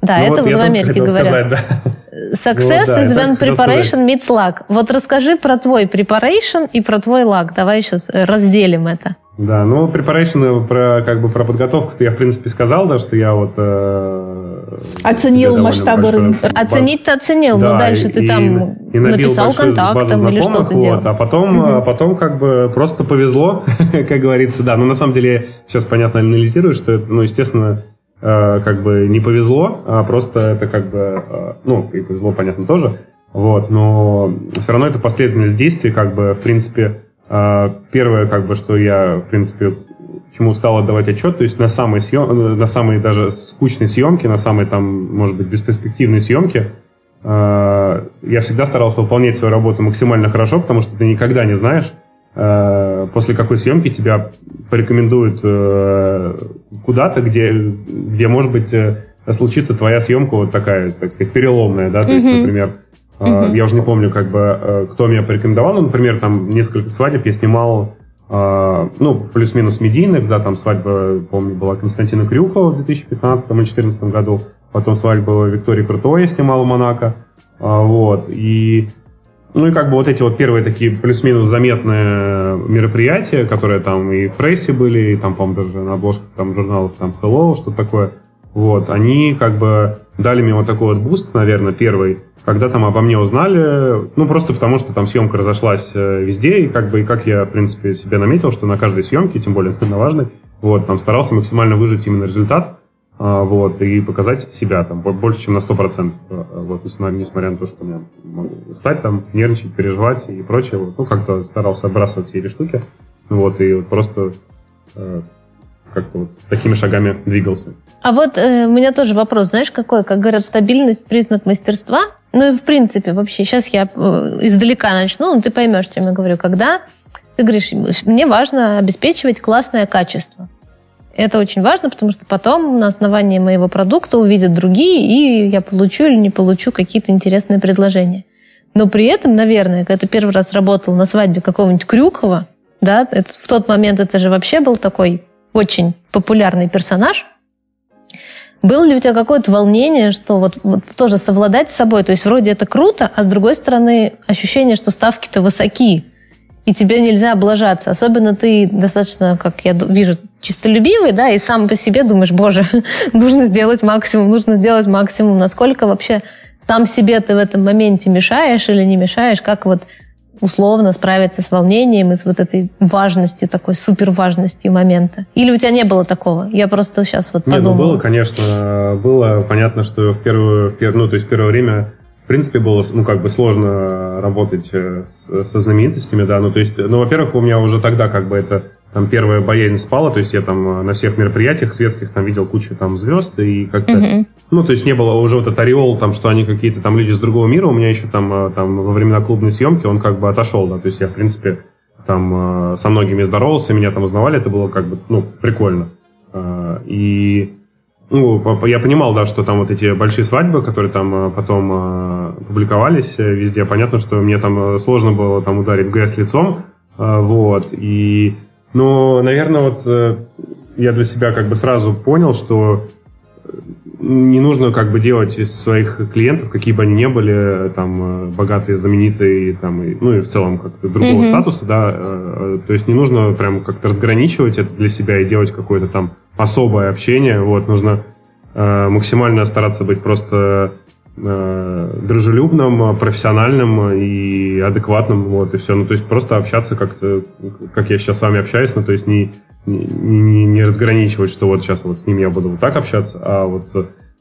Да, ну, это вот, вот в Америке говорят. Сказать, да. *laughs* Success ну, да, is when preparation meets luck. Вот расскажи про твой preparation и про твой luck. Давай сейчас э, разделим это. Да, ну, preparation, про, как бы, про подготовку-то я, в принципе, сказал, да, что я вот... Э, оценил масштабы рынка. Оценить ты оценил, да, но дальше и, ты там и, и написал контактом или что-то вот, делал. А потом, угу. а потом, как бы, просто повезло, *laughs* как говорится, да. Ну, на самом деле, сейчас, понятно, анализирую, что это, ну, естественно, Э, как бы не повезло, а просто это как бы, э, ну, и повезло, понятно, тоже, вот, но все равно это последовательность действий, как бы, в принципе, э, первое, как бы, что я, в принципе, чему стал отдавать отчет, то есть на самой съем, на самой даже скучной съемке, на самой там, может быть, бесперспективной съемке, я всегда старался выполнять свою работу максимально хорошо, потому что ты никогда не знаешь, Э, после какой съемки тебя порекомендуют э, куда-то, где, где, может быть, э, случится твоя съемка вот такая, так сказать, переломная, да, то mm-hmm. есть, например, mm-hmm. я уже не помню, как бы, кто меня порекомендовал, но, например, там несколько свадеб я снимал, ну, плюс-минус медийных, да, там свадьба, помню, была Константина Крюкова в 2015 или 2014 году, потом свадьба Виктории Крутой я снимал в Монако, вот, и ну и как бы вот эти вот первые такие плюс-минус заметные мероприятия, которые там и в прессе были, и там, по-моему, даже на обложках там журналов там Hello, что-то такое, вот, они как бы дали мне вот такой вот boost, наверное, первый, когда там обо мне узнали, ну, просто потому что там съемка разошлась э, везде, и как бы, и как я, в принципе, себе наметил, что на каждой съемке, тем более на важной, вот, там старался максимально выжить именно результат, вот, и показать себя там больше, чем на 100%, а, вот, несмотря на то, что я могу устать там, нервничать, переживать и прочее, вот, ну, как-то старался отбрасывать все эти штуки, вот, и вот просто э, как-то вот такими шагами двигался. А вот э, у меня тоже вопрос, знаешь, какой? Как говорят, стабильность – признак мастерства. ну и в принципе вообще, сейчас я э, издалека начну, ну ты поймешь, о чем я говорю. Когда ты говоришь, мне важно обеспечивать классное качество. Это очень важно, потому что потом на основании моего продукта увидят другие, и я получу или не получу какие-то интересные предложения. Но при этом, наверное, когда ты первый раз работал на свадьбе какого-нибудь Крюкова, да, это, в тот момент это же вообще был такой очень популярный персонаж, было ли у тебя какое-то волнение, что вот, вот тоже совладать с собой? То есть вроде это круто, а с другой стороны ощущение, что ставки-то высоки, и тебе нельзя облажаться. Особенно ты достаточно, как я вижу, чистолюбивый, да, и сам по себе думаешь, боже, *laughs* нужно сделать максимум, нужно сделать максимум. Насколько вообще сам себе ты в этом моменте мешаешь или не мешаешь? Как вот условно справиться с волнением и с вот этой важностью, такой супер важностью момента? Или у тебя не было такого? Я просто сейчас вот подумала. Нет, ну было, конечно. Было понятно, что в первую, в первую, ну, то есть в первое время в принципе, было, ну, как бы сложно работать э, с, со знаменитостями, да, ну, то есть, ну, во-первых, у меня уже тогда, как бы, это, там, первая боязнь спала, то есть, я там э, на всех мероприятиях светских там видел кучу там звезд, и как-то, mm-hmm. ну, то есть, не было уже вот этот ореол, там, что они какие-то там люди с другого мира, у меня еще там, э, там, во времена клубной съемки он как бы отошел, да, то есть, я, в принципе, там, со многими здоровался, меня там узнавали, это было как бы, ну, прикольно. И ну, я понимал, да, что там вот эти большие свадьбы, которые там э, потом э, публиковались э, везде, понятно, что мне там сложно было там ударить грязь лицом, вот, и, но, наверное, вот я для себя как бы сразу понял, что не нужно как бы делать из своих клиентов, какие бы они ни были, там, богатые, знаменитые, там, и, ну и в целом как-то другого mm-hmm. статуса, да, то есть не нужно прям как-то разграничивать это для себя и делать какое-то там особое общение. Вот, нужно э, максимально стараться быть просто э, дружелюбным, профессиональным и адекватным, вот, и все. Ну, то есть просто общаться как-то, как я сейчас с вами общаюсь, ну, то есть не, не, не разграничивать, что вот сейчас вот с ними я буду вот так общаться, а вот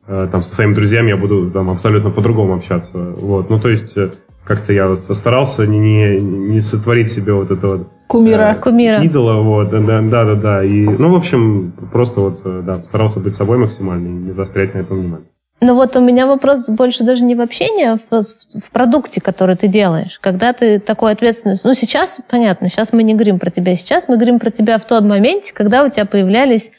э, там со своими друзьями я буду там абсолютно по-другому общаться, вот. Ну, то есть э, как-то я старался не, не сотворить себе вот это вот кумира, э, кумира. идола, вот, да, да, да, да, и, ну, в общем, просто вот, э, да, старался быть собой максимально и не заострять на этом внимание. Ну вот у меня вопрос больше даже не в общении, а в, в продукте, который ты делаешь. Когда ты такой ответственность... Ну сейчас, понятно, сейчас мы не говорим про тебя сейчас, мы говорим про тебя в тот моменте, когда у тебя появлялись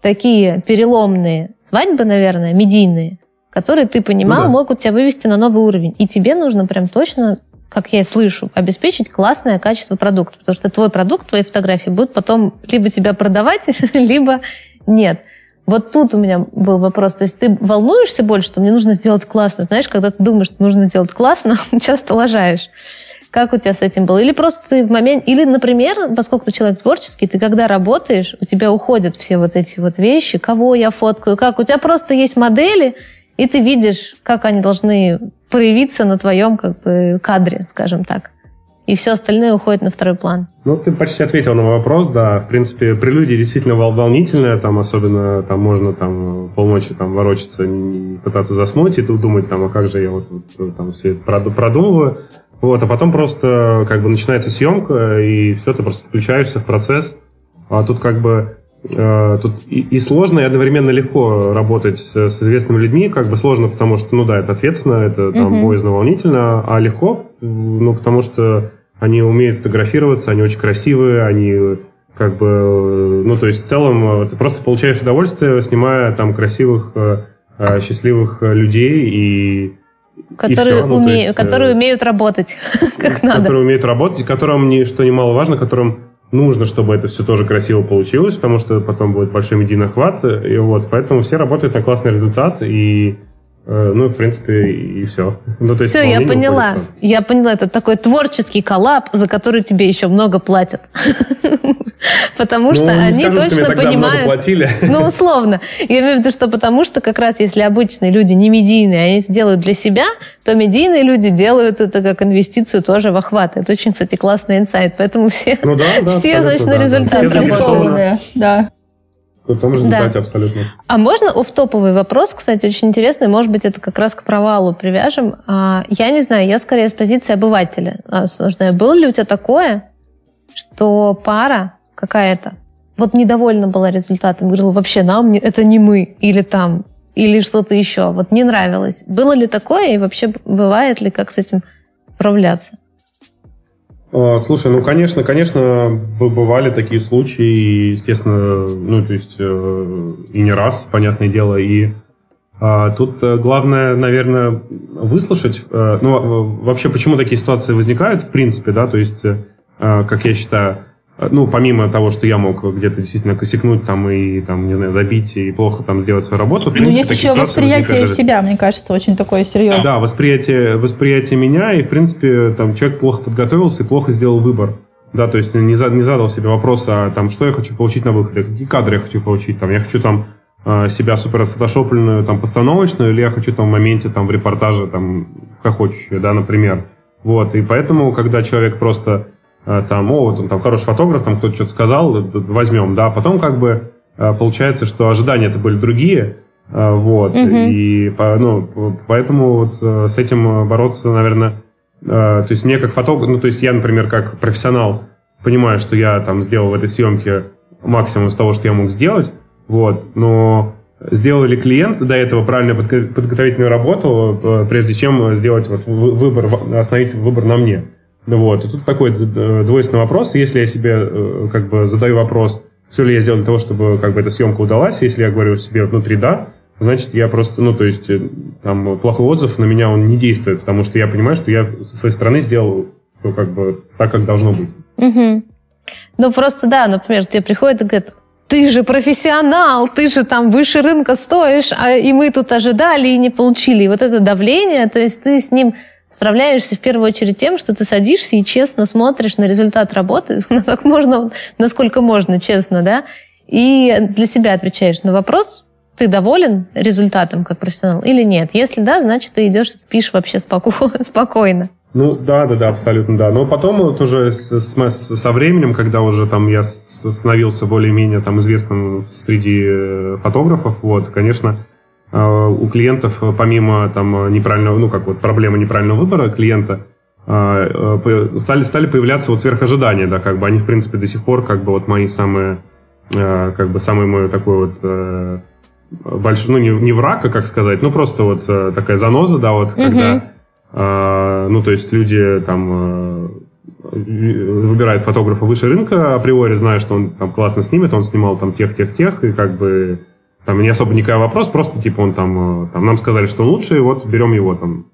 такие переломные свадьбы, наверное, медийные, которые ты понимал, ну, да. могут тебя вывести на новый уровень. И тебе нужно прям точно, как я слышу, обеспечить классное качество продукта. Потому что твой продукт, твои фотографии будут потом либо тебя продавать, *laughs* либо нет. Вот тут у меня был вопрос. То есть ты волнуешься больше, что мне нужно сделать классно. Знаешь, когда ты думаешь, что нужно сделать классно, *laughs* часто лажаешь. Как у тебя с этим было? Или просто ты в момент... Или, например, поскольку ты человек творческий, ты когда работаешь, у тебя уходят все вот эти вот вещи, кого я фоткаю, как. У тебя просто есть модели, и ты видишь, как они должны проявиться на твоем как бы, кадре, скажем так. И все остальное уходит на второй план. Ну, ты почти ответил на вопрос, да. В принципе, прелюдия действительно волнительная, там особенно там можно там полночи там ворочаться, пытаться заснуть, и тут думать там, а как же я вот, вот там все это продумываю. Вот, а потом просто как бы начинается съемка, и все, ты просто включаешься в процесс. А тут как бы тут и, и сложно, и одновременно легко работать с, известными людьми. Как бы сложно, потому что, ну да, это ответственно, это там угу. боязно, волнительно, а легко, ну потому что они умеют фотографироваться, они очень красивые, они как бы, ну то есть в целом э, ты просто получаешь удовольствие, снимая там красивых, э, счастливых людей и которые, ну, уме... есть, которые умеют работать *laughs* как надо. Которые умеют работать, которым, что немаловажно, которым нужно, чтобы это все тоже красиво получилось, потому что потом будет большой медийный охват, и вот, поэтому все работают на классный результат, и ну, в принципе, и все. Ну, то есть все, я поняла. Я поняла. Это такой творческий коллаб, за который тебе еще много платят. *laughs* Потому ну, что они точно понимают... Ну, условно. Я имею в виду, что потому что как раз если обычные люди не медийные, они это делают для себя, то медийные люди делают это как инвестицию тоже в охват. Это очень, кстати, классный инсайт. Поэтому все, ну, *laughs* все значит, на результат работают. Да. В том результате да. абсолютно. А можно оф-топовый вопрос, кстати, очень интересный, может быть, это как раз к провалу привяжем. А, я не знаю, я скорее с позиции обывателя осуждаю. Было ли у тебя такое, что пара какая-то вот недовольна была результатом, говорила, вообще нам это не мы, или там или что-то еще, вот не нравилось. Было ли такое и вообще бывает ли, как с этим справляться? А, слушай, ну, конечно, конечно, бывали такие случаи, естественно, ну, то есть э, и не раз, понятное дело, и а, тут э, главное, наверное, выслушать, э, ну, вообще, почему такие ситуации возникают, в принципе, да, то есть, как я считаю, ну, помимо того, что я мог где-то действительно косякнуть там и, там, не знаю, забить и плохо там сделать свою работу, в принципе, есть еще восприятие даже... себя, мне кажется, очень такое серьезное. Да, восприятие, восприятие меня, и, в принципе, там человек плохо подготовился и плохо сделал выбор. Да, то есть не, за, не задал себе вопрос, а там, что я хочу получить на выходе, какие кадры я хочу получить, там, я хочу там а, себя супер отфотошопленную, там, постановочную, или я хочу там в моменте, там, в репортаже, там, хохочущую, да, например. Вот, и поэтому, когда человек просто там, о, вот он там хороший фотограф, там кто-то что-то сказал, возьмем, да, потом как бы э, получается, что ожидания это были другие, э, вот, угу. и ну, поэтому вот с этим бороться, наверное, то есть мне как фотограф, ну, то есть я, например, как профессионал понимаю, что я там сделал в этой съемке максимум из того, что я мог сделать, вот, но сделал ли клиент до этого правильно подготовительную работу, прежде чем сделать вот выбор, остановить выбор на мне. Вот, и тут такой э, двойственный вопрос. Если я себе э, как бы задаю вопрос, все ли я сделал для того, чтобы как бы эта съемка удалась, если я говорю себе внутри «да», значит, я просто, ну, то есть, э, там, плохой отзыв на меня, он не действует, потому что я понимаю, что я со своей стороны сделал все как бы так, как должно быть. Угу. Ну, просто, да, например, тебе приходит и говорит, ты же профессионал, ты же там выше рынка стоишь, а и мы тут ожидали и не получили. И вот это давление, то есть ты с ним справляешься в первую очередь тем, что ты садишься и честно смотришь на результат работы, *laughs* как можно, насколько можно, честно, да, и для себя отвечаешь на вопрос, ты доволен результатом как профессионал или нет? Если да, значит, ты идешь и спишь вообще споко- *laughs* спокойно. Ну да, да, да, абсолютно да. Но потом вот уже с, с, со временем, когда уже там я становился более-менее там известным среди э, фотографов, вот, конечно, у клиентов, э, помимо там э, неправильного, ну, как вот проблемы неправильного выбора клиента, э, стали, стали появляться вот сверхожидания, да, как бы они, в принципе, до сих пор, как бы, вот мои самые, как бы, самый мой такой вот большой, ну, не, не враг, а как сказать, ну, просто вот такая заноза, да, вот, угу. когда, ну, то есть люди там выбирают фотографа выше рынка априори, зная, что он там классно снимет, он снимал там тех, тех, тех, и как бы там не особо никакой вопрос, просто типа он там, э, там нам сказали, что лучше, и вот берем его там.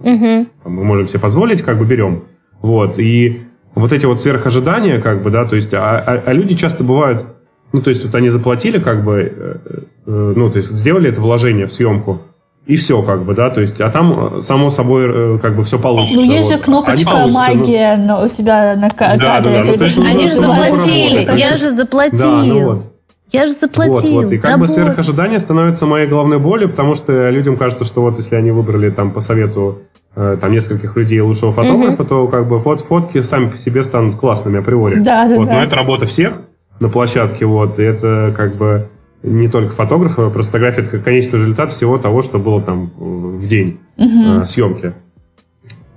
Угу. Мы можем себе позволить, как бы берем. Вот. И вот эти вот сверхожидания, как бы, да, то есть, а, а, а люди часто бывают, ну, то есть, вот они заплатили, как бы, э, э, ну, то есть, сделали это вложение в съемку, и все, как бы, да, то есть, а там, э, само собой, э, как бы, все получится. Ну, есть вот. же кнопочка магия ну... но у тебя на кадре. Да, да, да. Ну, то есть, они же заплатили, я же заплатил. Да, ну вот. Я же заплатил. Вот, вот. И как работ... бы сверхожидание становится моей главной болью, потому что людям кажется, что вот если они выбрали там по совету э, там нескольких людей лучшего фотографа, угу. то как бы фот фотки сами по себе станут классными априори. Да, да, вот. да. Но это работа всех на площадке, вот, и это как бы не только фотографа, просто фотография это конечный результат всего того, что было там в день угу. э, съемки.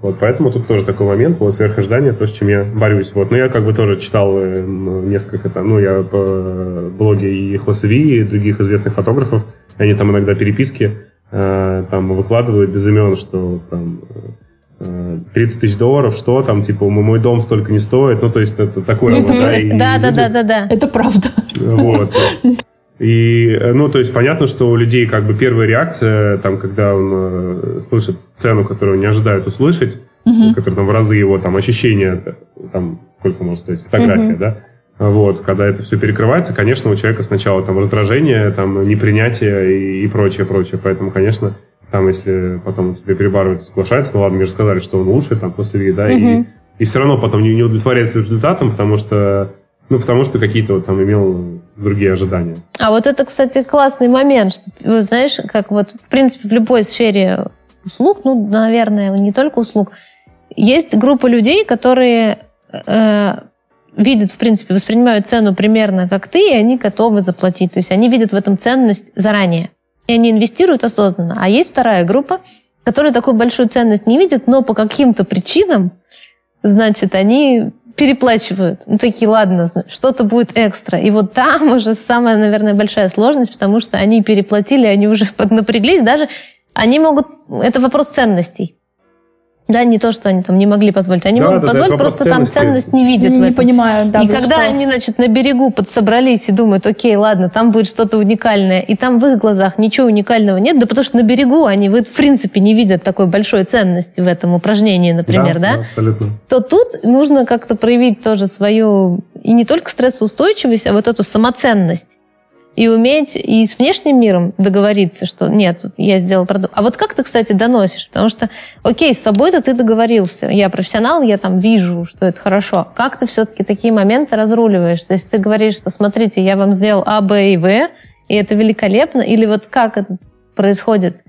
Вот, поэтому тут тоже такой момент, вот сверхождание, то, с чем я борюсь. Вот, но я как бы тоже читал э, несколько там, ну, я по блоге и Хосви, и других известных фотографов, они там иногда переписки э, там выкладывают без имен, что там 30 э, тысяч долларов, что там, типа, мой дом столько не стоит, ну, то есть это такое вот, да. И да, да, да, да, да. Это правда. Вот. И, э, ну, то есть понятно, что у людей как бы первая реакция, там, когда он э, слышит сцену, которую не ожидают услышать, uh-huh. которая там в разы его там ощущения, там, сколько может стоить фотография, uh-huh. да, вот, когда это все перекрывается, конечно, у человека сначала там раздражение, там, непринятие и, и прочее, прочее. Поэтому, конечно, там, если потом он себе перебарывает, соглашается, ну ладно, мне же сказали, что он лучший, там, после да, uh-huh. и, и все равно потом не, не удовлетворяется результатом, потому что ну, потому что какие-то вот там имел другие ожидания. А вот это, кстати, классный момент, что, знаешь, как вот, в принципе, в любой сфере услуг, ну, наверное, не только услуг, есть группа людей, которые э, видят, в принципе, воспринимают цену примерно как ты, и они готовы заплатить. То есть они видят в этом ценность заранее. И они инвестируют осознанно. А есть вторая группа, которая такую большую ценность не видит, но по каким-то причинам, значит, они переплачивают. Ну, такие, ладно, что-то будет экстра. И вот там уже самая, наверное, большая сложность, потому что они переплатили, они уже *laughs* поднапряглись. Даже они могут... Это вопрос ценностей. Да, не то, что они там не могли позволить. Они да, могут да, позволить, да, просто там ценность не видят не, в этом. Не понимаю, да. И когда что? они, значит, на берегу подсобрались и думают, окей, ладно, там будет что-то уникальное, и там в их глазах ничего уникального нет, да потому что на берегу они, в принципе, не видят такой большой ценности в этом упражнении, например, да? Да, абсолютно. То тут нужно как-то проявить тоже свою, и не только стрессоустойчивость, а вот эту самоценность и уметь и с внешним миром договориться, что нет, вот я сделал продукт. А вот как ты, кстати, доносишь? Потому что, окей, с собой-то ты договорился. Я профессионал, я там вижу, что это хорошо. Как ты все-таки такие моменты разруливаешь? То есть ты говоришь, что смотрите, я вам сделал А, Б и В, и это великолепно? Или вот как это происходит?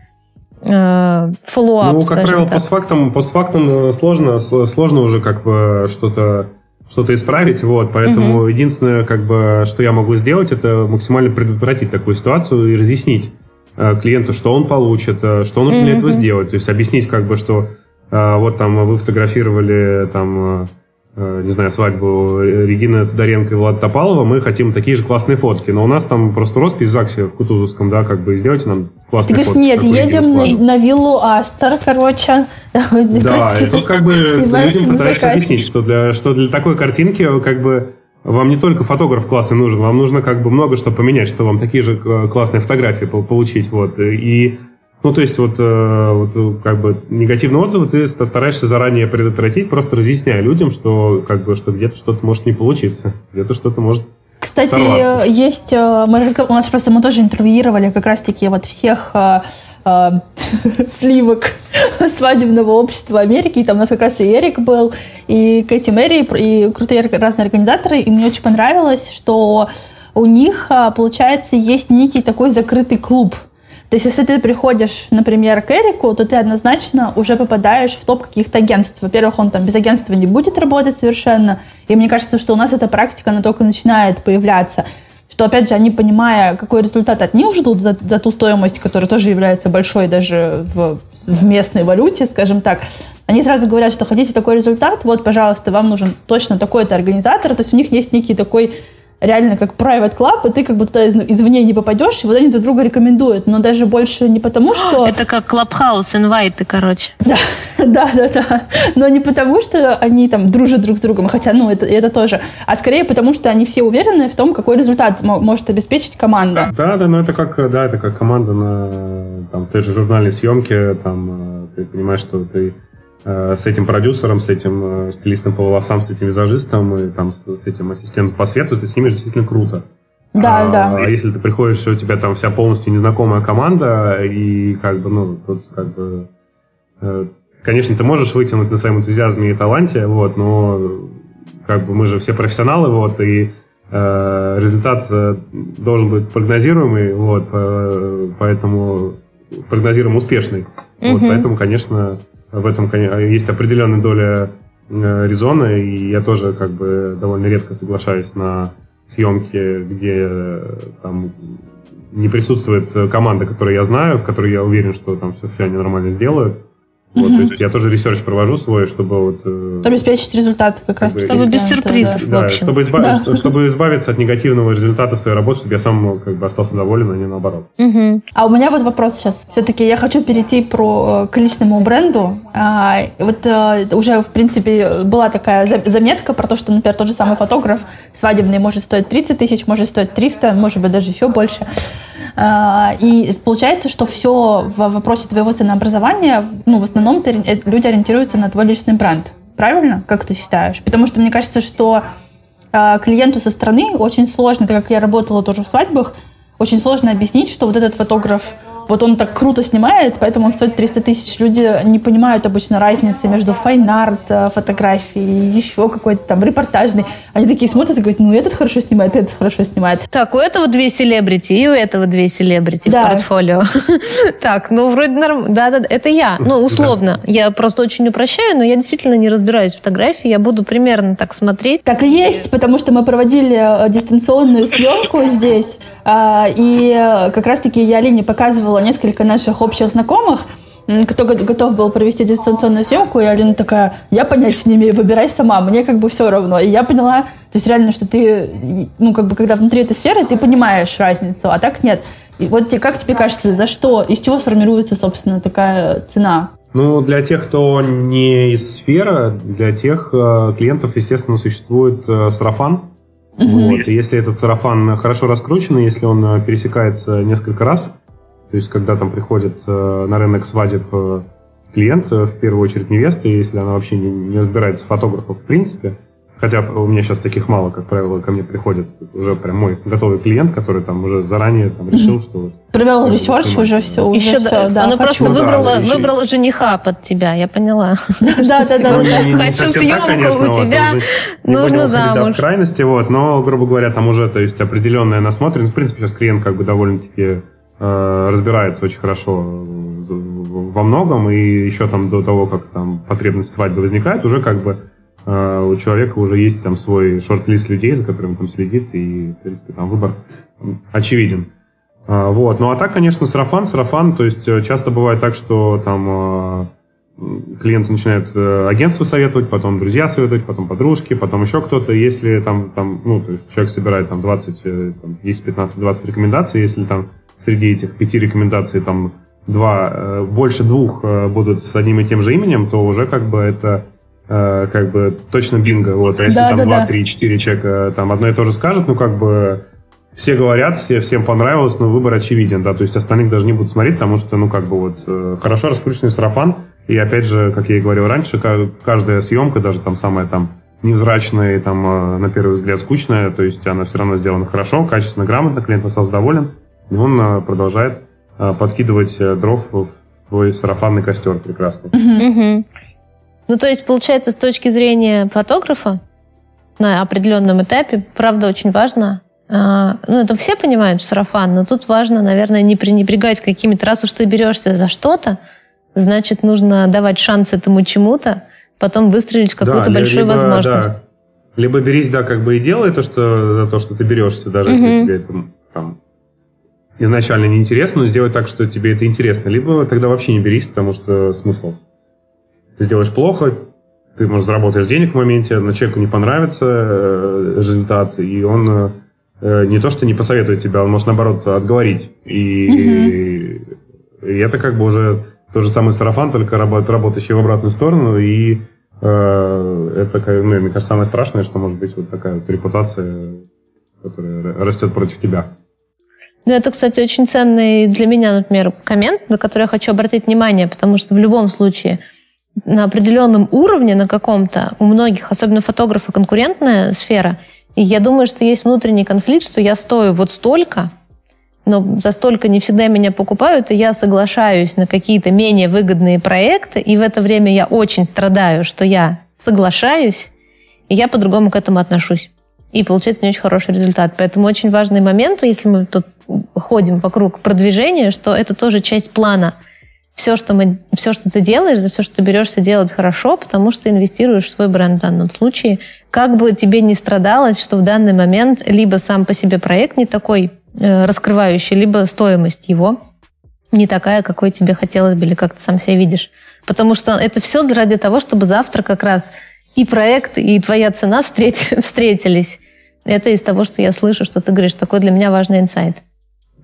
Фоллоуап, Ну, как правило, так. постфактум, постфактум сложно, сложно уже как бы что-то что-то исправить, вот, поэтому угу. единственное, как бы, что я могу сделать, это максимально предотвратить такую ситуацию и разъяснить э, клиенту, что он получит, э, что нужно угу. для этого сделать, то есть объяснить, как бы, что э, вот там вы фотографировали там э, не знаю, свадьбу Регины Тодоренко и Влада Топалова, мы хотим такие же классные фотки. Но у нас там просто роспись в ЗАГСе в Кутузовском, да, как бы сделайте нам классные Ты фотки. нет, едем на, на виллу Астер, короче. *laughs* Да, и тут как бы людям пытаешься объяснить, что для, что для такой картинки как бы вам не только фотограф классный нужен, вам нужно как бы много что поменять, чтобы вам такие же э, классные фотографии получить. Вот. И ну, то есть вот, э, вот как бы негативные отзывы ты стараешься заранее предотвратить, просто разъясняя людям, что как бы что где-то что-то может не получиться, где-то что-то может кстати, сорваться. есть, э, мы, у нас просто мы тоже интервьюировали как раз-таки вот всех э, э, *laughs* сливок свадебного общества Америки. И там у нас как раз и Эрик был, и Кэти Мэри, и крутые разные организаторы. И мне очень понравилось, что у них, получается, есть некий такой закрытый клуб – то есть, если ты приходишь, например, к Эрику, то ты однозначно уже попадаешь в топ каких-то агентств. Во-первых, он там без агентства не будет работать совершенно. И мне кажется, что у нас эта практика, она только начинает появляться. Что, опять же, они, понимая, какой результат от них ждут за, за ту стоимость, которая тоже является большой даже в, в местной валюте, скажем так, они сразу говорят, что хотите такой результат, вот, пожалуйста, вам нужен точно такой-то организатор. То есть у них есть некий такой реально как private club, и ты как бы туда извне не попадешь, и вот они друг друга рекомендуют, но даже больше не потому, *gasps* что... Это как Clubhouse, инвайты, короче. *laughs* Да, да, да, да. Но не потому, что они там дружат друг с другом, хотя, ну, это, это тоже, а скорее потому, что они все уверены в том, какой результат может обеспечить команда. Да, да, но это как, да, это как команда на там, той же журнальной съемке, там, э, ты понимаешь, что ты с этим продюсером, с этим э, стилистом по волосам, с этим визажистом и там с, с этим ассистентом по свету, ты снимешь действительно круто. Да, а, да. А если ты приходишь, у тебя там вся полностью незнакомая команда, и как бы, ну, тут как бы... Э, конечно, ты можешь вытянуть на своем энтузиазме и таланте, вот, но как бы мы же все профессионалы, вот, и э, результат должен быть прогнозируемый, вот, поэтому прогнозируем успешный. Угу. Вот, поэтому, конечно, в этом есть определенная доля э, резона, и я тоже как бы довольно редко соглашаюсь на съемки, где э, там не присутствует команда, которую я знаю, в которой я уверен, что там все, все они нормально сделают. Вот, угу. То есть я тоже research провожу свой, чтобы вот... Э, Обеспечить результат как, раз. Чтобы без сюрпризов, да, в общем. Чтобы, избав... да. чтобы избавиться от негативного результата своей работы, чтобы я сам как бы остался доволен, а не наоборот. Угу. А у меня вот вопрос сейчас. Все-таки я хочу перейти про, э, к личному бренду. А, вот а, уже, в принципе, была такая заметка про то, что, например, тот же самый фотограф свадебный может стоить 30 тысяч, может стоить 300, может быть, даже еще больше. А, и получается, что все в вопросе твоего ценообразования, ну, в основном э, люди ориентируются на твой личный бренд. Правильно? Как ты считаешь? Потому что мне кажется, что а, клиенту со стороны очень сложно, так как я работала тоже в свадьбах, очень сложно объяснить, что вот этот фотограф вот он так круто снимает, поэтому он стоит 300 тысяч. Люди не понимают обычно разницы между fine art э, фотографией и еще какой-то там репортажный. Они такие смотрят и говорят, ну этот хорошо снимает, этот хорошо снимает. Так, у этого две селебрити и у этого две селебрити да. в портфолио. *laughs* Так, ну вроде нормально. Да, да, это я. Ну, условно. Я просто очень упрощаю, но я действительно не разбираюсь в фотографии. Я буду примерно так смотреть. Так и есть, потому что мы проводили э, дистанционную съемку *laughs* здесь. А, и э, как раз-таки я Алине показывала несколько наших общих знакомых, кто готов был провести дистанционную съемку, и Алина такая, я понять не имею, выбирай сама, мне как бы все равно. И я поняла, то есть реально, что ты, ну, как бы, когда внутри этой сферы, ты понимаешь разницу, а так нет. И вот как тебе кажется, за что, из чего сформируется, собственно, такая цена? Ну, для тех, кто не из сферы, для тех э, клиентов, естественно, существует э, сарафан. Mm-hmm. Вот. И если этот сарафан хорошо раскручен, если он э, пересекается несколько раз, то есть когда там приходит э, на рынок свадеб э, клиент, в первую очередь невеста, если она вообще не, не разбирается в фотографах в принципе, Хотя у меня сейчас таких мало, как правило, ко мне приходит уже прям мой готовый клиент, который там уже заранее там решил, что вот... Провел research уже все, уже Еще все, да. Она просто выбрала, да, выбрала жениха под тебя, я поняла. *laughs* Да, да, да. Хочу съемку у тебя, нужно замуж. в крайности, вот, но, грубо говоря, там уже, то есть, определенная насмотренность. В принципе, сейчас клиент как бы довольно-таки э, разбирается очень хорошо во многом, и еще там до того, как там потребность свадьбы возникает, уже как бы у человека уже есть там свой шорт-лист людей, за которым там следит, и, в принципе, там выбор очевиден. А, вот. Ну, а так, конечно, сарафан, сарафан, то есть э, часто бывает так, что там клиенты начинают э, агентство советовать, потом друзья советовать, потом подружки, потом еще кто-то. Если там, там ну, то есть человек собирает там 20, э, там, 10, 15, 20 рекомендаций, если там среди этих пяти рекомендаций там два, больше двух будут с одним и тем же именем, то уже как бы это Э, как бы точно бинго. Вот, а если да, там да, 2, да. 3, 4 человека там одно и то же скажут, ну как бы все говорят, все, всем понравилось, но выбор очевиден, да, то есть остальных даже не будут смотреть, потому что, ну, как бы вот, э, хорошо раскрученный сарафан, и опять же, как я и говорил раньше, каждая съемка, даже там самая там невзрачная и там э, на первый взгляд скучная, то есть она все равно сделана хорошо, качественно, грамотно, клиент остался доволен, и он продолжает подкидывать дров в твой сарафанный костер прекрасный. Mm-hmm. Ну, то есть, получается, с точки зрения фотографа на определенном этапе, правда, очень важно, а, ну, это все понимают сарафан, но тут важно, наверное, не пренебрегать какими-то, раз уж ты берешься за что-то, значит, нужно давать шанс этому чему-то, потом выстрелить в какую-то да, большую либо, возможность. Да. Либо берись, да, как бы и делай то, что за то, что ты берешься, даже угу. если тебе это там изначально неинтересно, но сделай так, что тебе это интересно. Либо тогда вообще не берись, потому что смысл ты сделаешь плохо, ты, может, заработаешь денег в моменте, но человеку не понравится э, результат, и он э, не то, что не посоветует тебя, он может, наоборот, отговорить. И, угу. и это как бы уже тот же самый сарафан, только работ, работающий в обратную сторону, и э, это, ну, мне кажется, самое страшное, что может быть вот такая вот репутация, которая растет против тебя. Ну, это, кстати, очень ценный для меня, например, коммент, на который я хочу обратить внимание, потому что в любом случае – на определенном уровне, на каком-то, у многих, особенно фотографы, конкурентная сфера. И я думаю, что есть внутренний конфликт, что я стою вот столько, но за столько не всегда меня покупают, и я соглашаюсь на какие-то менее выгодные проекты, и в это время я очень страдаю, что я соглашаюсь, и я по-другому к этому отношусь. И получается не очень хороший результат. Поэтому очень важный момент, если мы тут ходим вокруг продвижения, что это тоже часть плана – все, что, мы, все, что ты делаешь, за все, что ты берешься делать хорошо, потому что инвестируешь в свой бренд в данном случае. Как бы тебе не страдалось, что в данный момент либо сам по себе проект не такой э, раскрывающий, либо стоимость его не такая, какой тебе хотелось бы, или как ты сам себя видишь. Потому что это все ради того, чтобы завтра как раз и проект, и твоя цена встретились. *laughs* Это из того, что я слышу, что ты говоришь, такой для меня важный инсайт.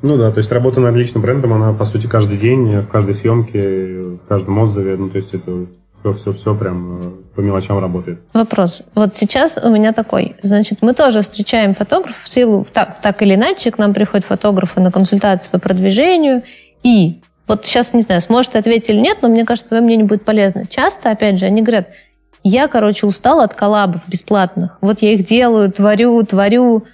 Ну да, то есть работа над личным брендом, она, по сути, каждый день, в каждой съемке, в каждом отзыве, ну то есть это все-все-все прям э, по мелочам работает. Вопрос. Вот сейчас у меня такой. Значит, мы тоже встречаем фотографов в силу, так, так или иначе, к нам приходят фотографы на консультации по продвижению, и вот сейчас, не знаю, сможете ответить или нет, но мне кажется, твое мнение будет полезно. Часто, опять же, они говорят, я, короче, устала от коллабов бесплатных. Вот я их делаю, творю, творю,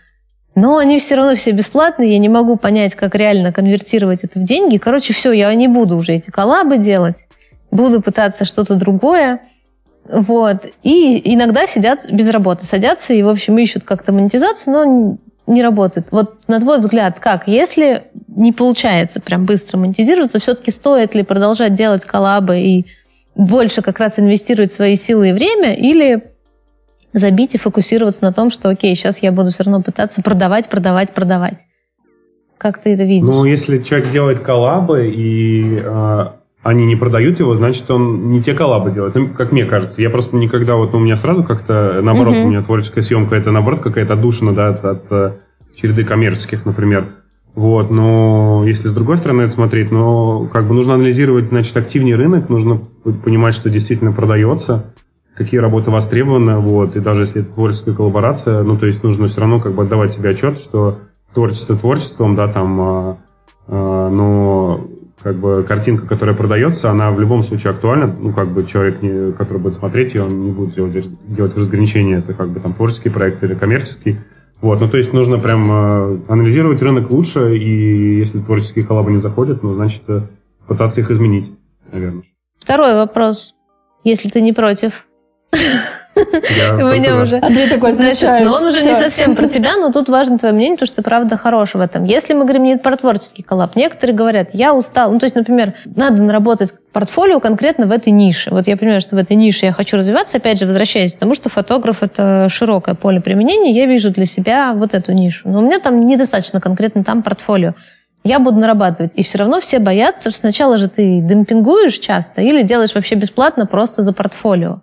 но они все равно все бесплатные, я не могу понять, как реально конвертировать это в деньги. Короче, все, я не буду уже эти коллабы делать, буду пытаться что-то другое. Вот. И иногда сидят без работы, садятся и, в общем, ищут как-то монетизацию, но не работает. Вот на твой взгляд, как? Если не получается прям быстро монетизироваться, все-таки стоит ли продолжать делать коллабы и больше как раз инвестировать свои силы и время, или забить и фокусироваться на том, что, окей, сейчас я буду все равно пытаться продавать, продавать, продавать. Как ты это видишь? Ну, если человек делает коллабы и э, они не продают его, значит, он не те коллабы делает. Ну, как мне кажется. Я просто никогда, вот у меня сразу как-то, наоборот, mm-hmm. у меня творческая съемка, это, наоборот, какая-то отдушина, да, от, от э, череды коммерческих, например. Вот, но если с другой стороны это смотреть, но как бы нужно анализировать, значит, активнее рынок, нужно понимать, что действительно продается, какие работы востребованы, вот, и даже если это творческая коллаборация, ну, то есть нужно все равно как бы отдавать себе отчет, что творчество творчеством, да, там, э, э, но как бы картинка, которая продается, она в любом случае актуальна. Ну, как бы человек, не, который будет смотреть ее, он не будет делать, делать разграничение, это как бы там творческий проект или коммерческий. Вот, ну, то есть нужно прям э, анализировать рынок лучше, и если творческие коллабы не заходят, ну, значит, э, пытаться их изменить, наверное. Второй вопрос, если ты не против. У меня уже... Андрей такой, Значит, но он уже не совсем про тебя, но тут важно твое мнение, потому что ты правда хорош в этом. Если мы говорим не про творческий коллаб, некоторые говорят, я устал. Ну, то есть, например, надо наработать портфолио конкретно в этой нише. Вот я понимаю, что в этой нише я хочу развиваться, опять же, возвращаясь к тому, что фотограф – это широкое поле применения, я вижу для себя вот эту нишу. Но у меня там недостаточно конкретно там портфолио я буду нарабатывать. И все равно все боятся, что сначала же ты демпингуешь часто или делаешь вообще бесплатно просто за портфолио.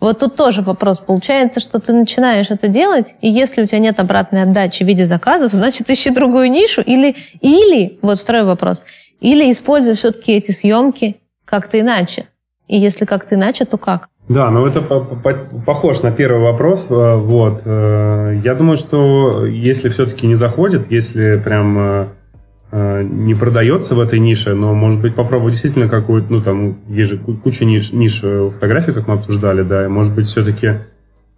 Вот тут тоже вопрос. Получается, что ты начинаешь это делать, и если у тебя нет обратной отдачи в виде заказов, значит, ищи другую нишу. Или, или вот второй вопрос, или используй все-таки эти съемки как-то иначе. И если как-то иначе, то как? Да, ну это по -по похож на первый вопрос. Э, вот. Э, я думаю, что если все-таки не заходит, если прям Э, не продается в этой нише, но, может быть, попробовать действительно какую-то, ну, там, есть же куча ниш, ниш фотографий, как мы обсуждали, да, и, может быть, все-таки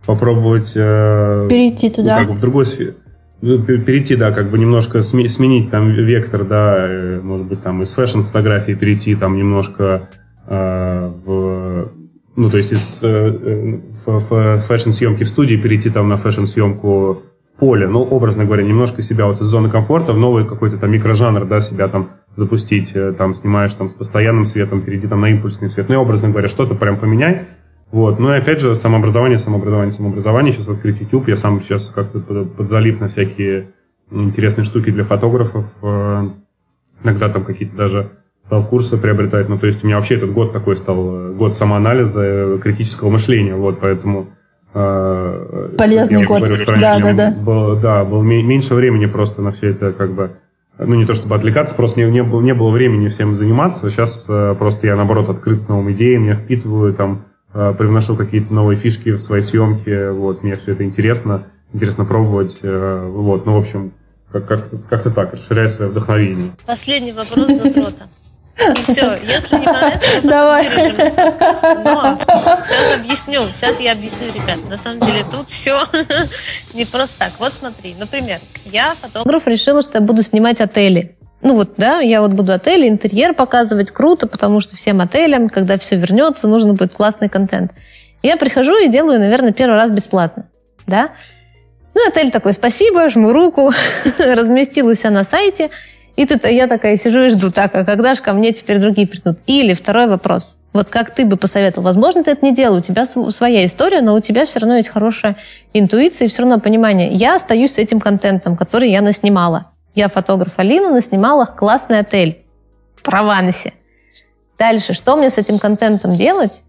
попробовать... Э, перейти туда. Ну, как бы в другой сфере. Ну, перейти, да, как бы немножко сменить там вектор, да, э, может быть, там из fashion -фотографии перейти там немножко э, в... Ну, то есть из э, fashion -съемки в студии перейти там на fashion -съемку поле, ну, образно говоря, немножко себя вот из зоны комфорта в новый какой-то там микрожанр, да, себя там запустить, э, там снимаешь там с постоянным светом, перейди там на импульсный свет, ну и образно говоря, что-то прям поменяй, вот, ну и опять же, самообразование, самообразование, самообразование, сейчас открыть YouTube, я сам сейчас как-то подзалип на всякие интересные штуки для фотографов, э, иногда там какие-то даже стал курсы приобретать, ну то есть у меня вообще этот год такой стал, э, год самоанализа, критического мышления, вот, поэтому Полезный год. Говорю, да, да, да. Было, да, было меньше времени просто на все это как бы ну, не то чтобы отвлекаться, просто не, не, было, не было времени всем заниматься. Сейчас э, просто я, наоборот, открыт к новым идеям, я впитываю, там, э, привношу какие-то новые фишки в свои съемки, вот, мне все это интересно, интересно пробовать, э, вот, ну, в общем, как- как-то, как-то так, расширяю свое вдохновение. Последний вопрос затрота. Все, если не понравится, мы Давай. вырежем из подкаста. Но *laughs* сейчас объясню, сейчас я объясню, ребят. На самом деле тут все *laughs* не просто так. Вот смотри, например, я фотограф решила, что я буду снимать отели. Ну вот, да, я вот буду отели, интерьер показывать, круто, потому что всем отелям, когда все вернется, нужно будет классный контент. Я прихожу и делаю, наверное, первый раз бесплатно, да. Ну, отель такой, спасибо, жму руку, *laughs* разместилась на сайте – и тут я такая сижу и жду, так, а когда же ко мне теперь другие придут? Или второй вопрос. Вот как ты бы посоветовал? Возможно, ты это не делал, у тебя своя история, но у тебя все равно есть хорошая интуиция и все равно понимание. Я остаюсь с этим контентом, который я наснимала. Я фотограф Алина, наснимала классный отель в Провансе. Дальше, что мне с этим контентом делать?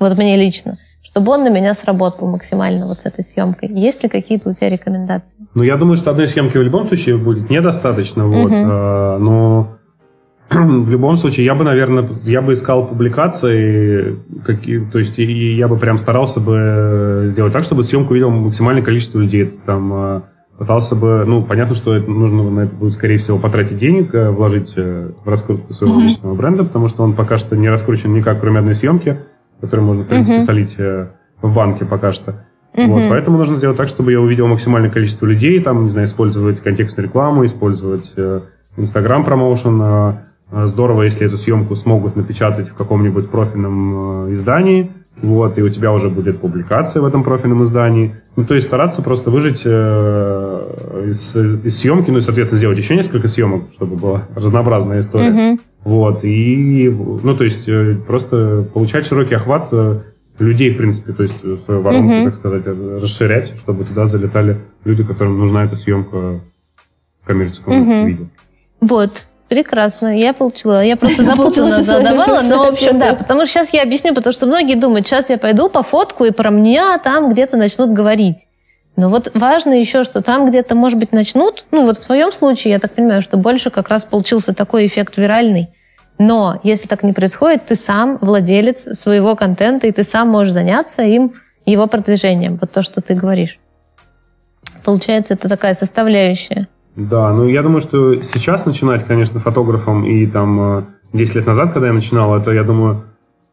Вот мне лично – чтобы он на меня сработал максимально вот с этой съемкой. Есть ли какие-то у тебя рекомендации? Ну, я думаю, что одной съемки в любом случае будет недостаточно, вот, угу. а, но *clears throat* в любом случае я бы, наверное, я бы искал публикации, какие, то есть и я бы прям старался бы сделать так, чтобы съемку видел максимальное количество людей. Там а, пытался бы, ну, понятно, что это, нужно на это будет, скорее всего, потратить денег, э, вложить э, в раскрутку своего mm личного бренда, потому что он пока что не раскручен никак, кроме одной съемки который можно, в принципе, uh-huh. солить э, в банке пока что. Uh-huh. Вот, поэтому нужно сделать так, чтобы я увидел максимальное количество людей, там, не знаю, использовать контекстную рекламу, использовать Instagram промоушен. Э, э, здорово, если эту съемку смогут напечатать в каком-нибудь профильном издании, вот, и у тебя уже будет публикация в этом профильном издании. Ну, то есть стараться просто выжить э, из, из съемки, ну и, соответственно, сделать еще несколько съемок, чтобы была разнообразная история. Uh-huh. Вот, и, ну, то есть, э, просто получать широкий охват э, людей, в принципе, то есть, свою воронку, mm-hmm. так сказать, расширять, чтобы туда залетали люди, которым нужна эта съемка в коммерческом mm-hmm. виде. Вот. Прекрасно, я получила. Я просто *laughs* запутанно задавала, но, в общем, да, потому что сейчас я объясню, потому что многие думают, сейчас я пойду по фотку, и про меня там где-то начнут говорить. Но вот важно еще, что там где-то, может быть, начнут, ну вот в твоем случае, я так понимаю, что больше как раз получился такой эффект виральный. Но если так не происходит, ты сам владелец своего контента, и ты сам можешь заняться им, его продвижением. Вот то, что ты говоришь. Получается, это такая составляющая. Да, ну я думаю, что сейчас начинать, конечно, фотографом и там 10 э, лет назад, когда я начинал, это, я думаю,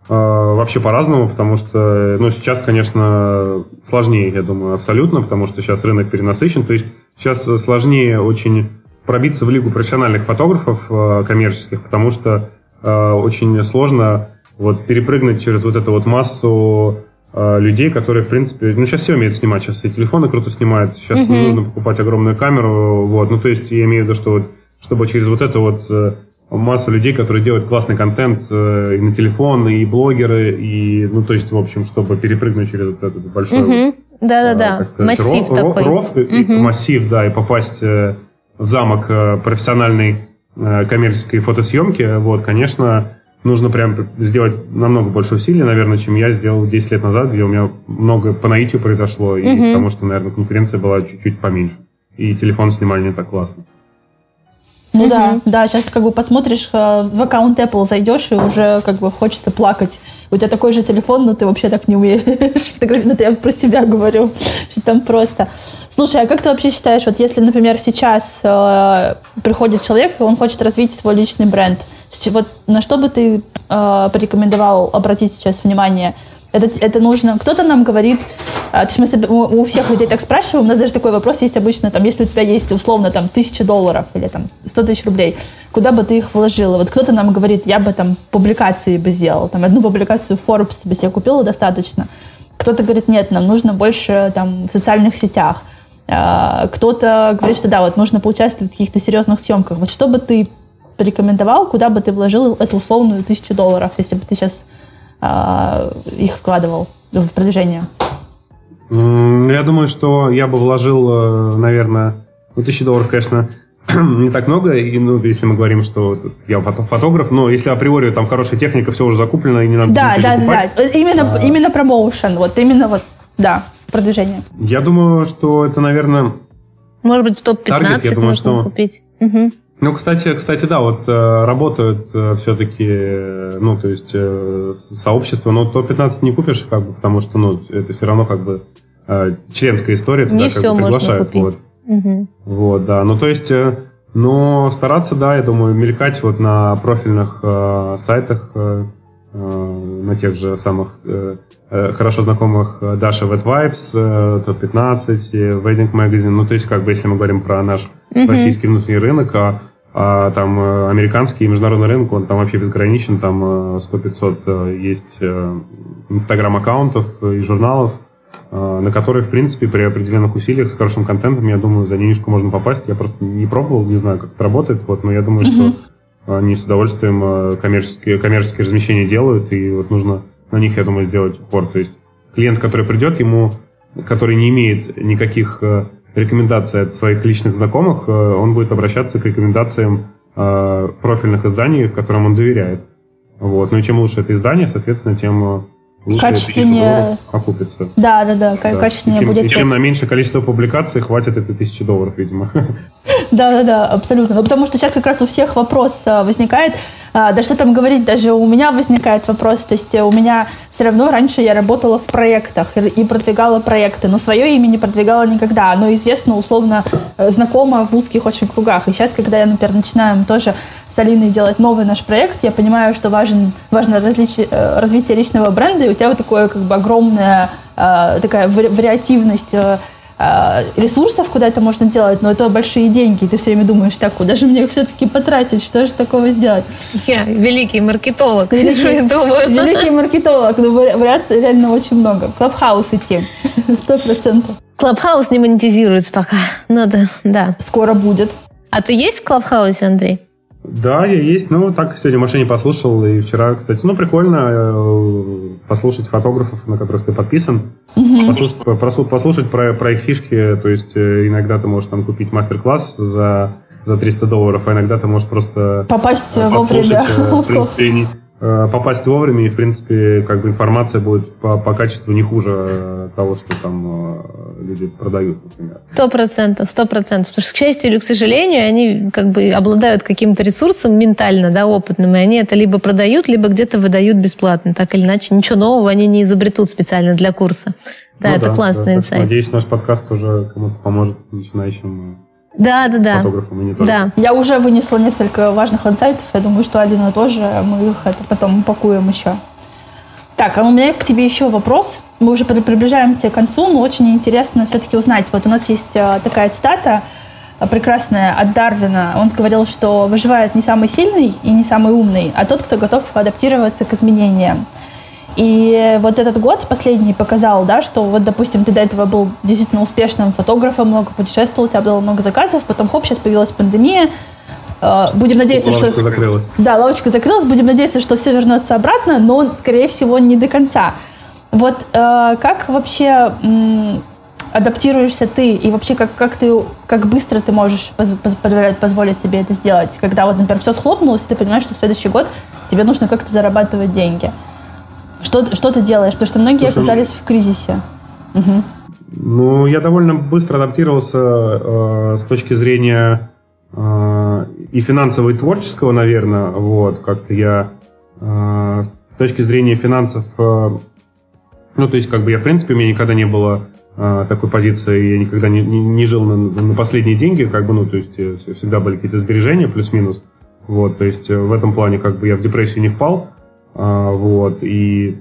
э, вообще по-разному, потому что, ну, сейчас, конечно, сложнее, я думаю, абсолютно, потому что сейчас рынок перенасыщен, то есть сейчас сложнее очень пробиться в лигу профессиональных фотографов э, коммерческих, потому что очень сложно вот перепрыгнуть через вот эту вот массу Э, людей, которые, в принципе, ну, сейчас все умеют снимать, сейчас и телефоны круто снимают, сейчас uh-huh. не нужно покупать огромную камеру, вот, ну, то есть я имею в виду, что вот, чтобы через вот эту вот э, массу людей, которые делают классный контент э, и на телефон, и блогеры, и, ну, то есть, в общем, чтобы перепрыгнуть через вот этот большой, uh-huh. да-да-да, массив ров, такой. Ров, uh-huh. массив, да, и попасть в замок профессиональной коммерческой фотосъемки, вот, конечно, нужно прям сделать намного больше усилий, наверное, чем я сделал 10 лет назад, где у меня много по наитию произошло, и угу. потому что, наверное, конкуренция была чуть-чуть поменьше. И телефон снимали не так классно. Ну угу. да, да, сейчас как бы посмотришь э, в аккаунт Apple, зайдешь, и уже как бы хочется плакать. У тебя такой же телефон, но ты вообще так не умеешь *laughs* фотографировать. Ну, это я про себя говорю, *laughs* что там просто. Слушай, а как ты вообще считаешь, вот если, например, сейчас э, приходит человек, и он хочет развить свой личный бренд – вот на что бы ты э, порекомендовал обратить сейчас внимание? Это, это нужно... Кто-то нам говорит... Э, то есть мы у, у всех людей так спрашиваем, у нас даже такой вопрос есть обычно, там, если у тебя есть условно там тысяча долларов или там сто тысяч рублей, куда бы ты их вложила? Вот кто-то нам говорит, я бы там публикации бы сделал, там одну публикацию Forbes бы себе купила достаточно. Кто-то говорит, нет, нам нужно больше там в социальных сетях. Э, кто-то говорит, что да, вот нужно поучаствовать в каких-то серьезных съемках. Вот что бы ты порекомендовал, куда бы ты вложил эту условную тысячу долларов, если бы ты сейчас э, их вкладывал в продвижение? Я думаю, что я бы вложил, э, наверное, ну, тысячу долларов, конечно, *clears throat* не так много, и, ну, если мы говорим, что я фотограф, но если априори там хорошая техника, все уже закуплено, и не надо да, да, закупать. Да, да, именно, а... именно промоушен, вот именно вот, да, продвижение. Я думаю, что это, наверное... Может быть, в топ-15 я думаю, что... купить. Угу. Ну, кстати, кстати, да, вот э, работают э, все-таки, э, ну, то есть сообщества, но топ-15 не купишь, как бы, потому что, ну, это все равно как бы членская история, туда не как бы приглашают. Вот. Угу. вот, да, ну, то есть, но стараться, да, я думаю, мелькать вот на профильных э, сайтах, э, на тех же самых э, э хорошо знакомых Даша Wet Vibes, э, топ-15, Wedding Magazine, ну, то есть, как бы, если мы говорим про наш mm-hmm. российский внутренний рынок, а, а там э, американский и международный рынок, он там вообще безграничен, там 100-500 э, есть э, инстаграм-аккаунтов и журналов, на которые, в принципе, при определенных усилиях с хорошим контентом, я думаю, за денежку можно попасть. Я просто не пробовал, не знаю, как это работает, вот, но я думаю, mm-hmm. что они с удовольствием коммерческие, коммерческие размещения делают, и вот нужно на них, я думаю, сделать упор. То есть клиент, который придет, ему, который не имеет никаких рекомендации от своих личных знакомых, он будет обращаться к рекомендациям профильных изданий, которым он доверяет. Вот. Ну и чем лучше это издание, соответственно, тем качественнее окупится. Да, да, да, да. качественнее и будет. И чем на меньшее количество публикаций хватит этой тысячи долларов, видимо. *laughs* Да, да, да, абсолютно. Ну, потому что сейчас как раз у всех вопрос возникает, а, да что там говорить, даже у меня возникает вопрос, то есть у меня все равно раньше я работала в проектах и продвигала проекты, но свое имя не продвигала никогда. Оно известно, условно, э, знакомо в узких очень кругах. И сейчас, когда я, например, начинаю тоже с Алиной делать новый наш проект, я понимаю, что важен, важно различие, э, развитие личного бренда, и у тебя вот такое как бы огромная э, такая вариативность а, ресурсов, куда это можно делать, но это большие деньги, и ты все время думаешь, так, куда же мне все-таки потратить, что же такого сделать? Я великий маркетолог, *laughs* великий, что я думаю. Великий маркетолог, но вариаций реально очень много. Клабхаус идти, *laughs* сто процентов. Клабхаус не монетизируется пока, надо, да. Скоро будет. А ты есть в Клабхаусе, Андрей? Да, я есть. Ну, так сегодня в машине послушал. И вчера, кстати, ну, прикольно э, послушать фотографов, на которых ты подписан. Послушать, послушать про, про их фишки. То есть, э, иногда ты можешь там купить мастер-класс за за 300 долларов, а иногда ты можешь просто попасть вовремя. *laughs* В принципе, Э, попасть вовремя, и, в принципе, как бы информация будет по, по качеству не хуже э, того, что там э, люди продают, например. Сто процентов, сто процентов. Потому что, к счастью или к сожалению, они как бы обладают каким-то ресурсом ментально, да, опытным, и они это либо продают, либо где-то выдают бесплатно. Так или иначе, ничего нового они не изобретут специально для курса. Да, ну, это да, классный да, инсайт. Надеюсь, наш подкаст тоже кому-то поможет начинающим да, да, да. фотографом, и не только. Да. Я уже вынесла несколько важных инсайтов. Я думаю, что Алина тоже. Мы их это потом упакуем еще. Так, а у меня к тебе еще вопрос. Мы уже приближаемся к концу, но очень интересно все-таки узнать. Вот у нас есть э, такая цитата э, прекрасная от Дарвина. Он говорил, что выживает не самый сильный и не самый умный, а тот, кто готов адаптироваться к изменениям. И вот этот год последний показал, да, что вот, допустим, ты до этого был действительно успешным фотографом, много путешествовал, у тебя было много заказов, потом хоп, сейчас появилась пандемия, э, Будем надеяться, лавочка что... закрылась. Да, лавочка закрылась. Будем надеяться, что все вернется обратно, но, скорее всего, не до конца. Вот э, как вообще м, адаптируешься ты? И вообще, как, как, ты, как быстро ты можешь поз, позволять, позволить себе это сделать? Когда вот, например, все схлопнулось, и ты понимаешь, что в следующий год тебе нужно как-то зарабатывать деньги. Что, что ты делаешь? Потому что многие Слушай, оказались в кризисе. Угу. Ну, я довольно быстро адаптировался э, с точки зрения э, и финансового, и творческого, наверное. Вот, как-то я э, с точки зрения финансов, э, ну, то есть, как бы я, в принципе, у меня никогда не было э, такой позиции, я никогда не, не, не жил на, на последние деньги, как бы, ну, то есть, э, всегда были какие-то сбережения, плюс-минус. Вот, то есть, э, в этом плане, как бы, я в депрессию не впал. А, вот, и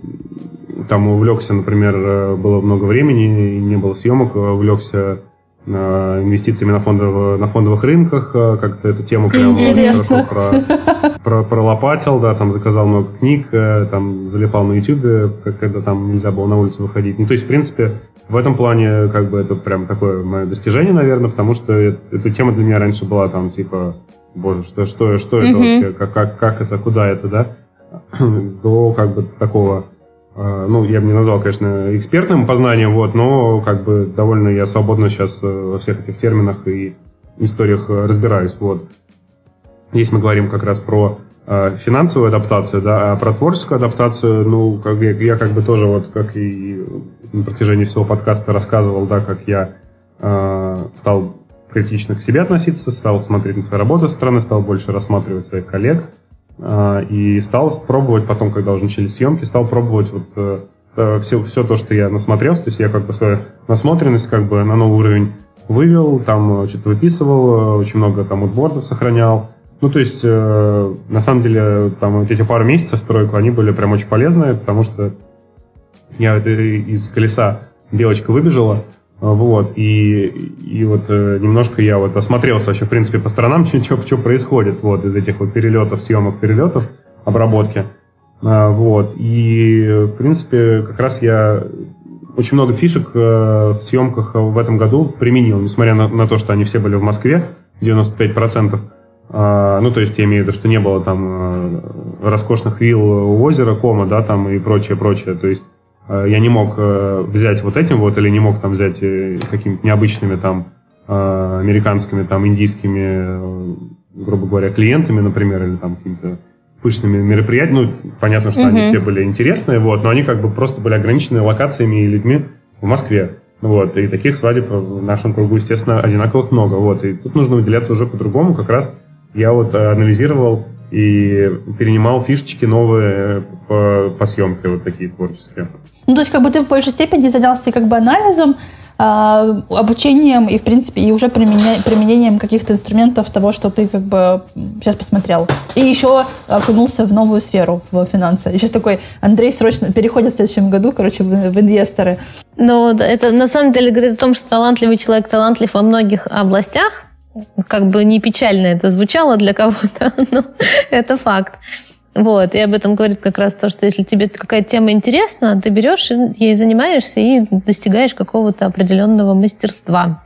там увлекся, например, э, было много времени, не было съемок, увлекся э, инвестициями на, фондов, на фондовых рынках, э, как-то эту тему прям хорошо про, про, пролопатил, да, там заказал много книг, там залипал на YouTube, когда там нельзя было на улицу выходить. Ну, то есть, в принципе, в этом плане, как бы, это прям такое мое достижение, наверное, потому что эта тема для меня раньше была там, типа, боже, что, что, что это вообще, как, как, как это, куда это, да? *coughs* до как бы такого, э, ну, я бы не назвал, конечно, экспертным познанием, вот, но как бы довольно я свободно сейчас э, во всех этих терминах и историях э, разбираюсь, вот. Если мы говорим как раз про финансовую адаптацию, да, а про творческую адаптацию, ну, как я, я как бы тоже вот, как и на протяжении всего подкаста рассказывал, да, как я э, стал критично к себе относиться, стал смотреть на свои работы со стороны, стал больше рассматривать своих коллег, и стал пробовать потом, когда уже начались съемки, стал пробовать вот все, э, все то, что я насмотрелся, то есть я как бы свою насмотренность как бы на новый уровень вывел, там э, что-то выписывал, э, очень много там утбордов сохранял. Ну, то есть, на самом деле, там вот эти пару месяцев тройку, они были прям очень полезные, потому что я это из колеса белочка выбежала, вот, и, и вот э, немножко я вот осмотрелся вообще, в принципе, по сторонам, *laughs* что, что происходит вот из этих вот перелетов, съемок, перелетов, обработки. А, вот, и, в принципе, как раз я очень много фишек э, в съемках в этом году применил, несмотря на, на то, что они все были в Москве, 95%. А, ну, то есть я имею в виду, что не было там э, роскошных вилл у озера, кома, да, там и прочее, прочее. То есть Э, я не мог э, взять вот этим вот, или не мог там взять э, какими-то необычными там американскими, там, индийскими, грубо говоря, клиентами, например, или там какими-то пышными мероприятиями. Ну, понятно, что mm-hmm. они все были интересные, вот, но они как бы просто были ограничены локациями и людьми в Москве. Вот, и таких свадеб в нашем кругу, естественно, одинаковых много. Вот, и тут нужно выделяться уже по-другому. Как раз я вот анализировал и перенимал фишечки новые по, по съемке, вот такие творческие. Ну, то есть, как бы ты в большей степени занялся как бы анализом, э, обучением и, в принципе, и уже применя... применением каких-то инструментов того, что ты как бы сейчас посмотрел. И еще окунулся в новую сферу, в финансы. И сейчас такой Андрей срочно переходит в следующем году, короче, в, в инвесторы. Ну, это на самом деле говорит о том, что талантливый человек талантлив во многих областях, как бы не печально это звучало для кого-то, *laughs* но это факт. Вот, и об этом говорит как раз то, что если тебе какая-то тема интересна, ты берешь и ей занимаешься и достигаешь какого-то определенного мастерства.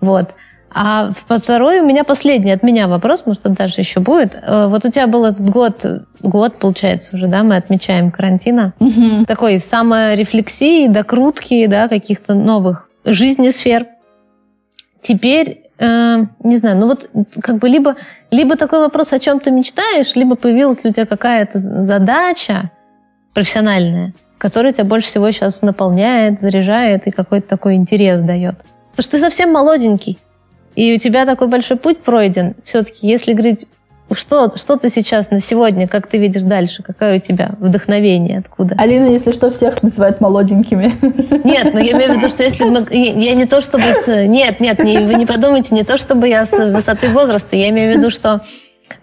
Вот. А второй у меня последний от меня вопрос, может, он даже еще будет. Э, вот у тебя был этот год, год, получается, уже, да, мы отмечаем карантина. Угу. Такой саморефлексии, докрутки, да, каких-то новых жизни сфер. Теперь э, не знаю, ну вот как бы либо, либо такой вопрос, о чем ты мечтаешь, либо появилась у тебя какая-то задача профессиональная, которая тебя больше всего сейчас наполняет, заряжает и какой-то такой интерес дает. Потому что ты совсем молоденький, и у тебя такой большой путь пройден. Все-таки, если говорить что, что ты сейчас на сегодня, как ты видишь дальше? Какое у тебя вдохновение? Откуда? Алина, если что, всех называют молоденькими. Нет, ну, я имею в виду, что если мы... Я не то чтобы... С, нет, нет, не, вы не подумайте, не то чтобы я с высоты возраста. Я имею в виду, что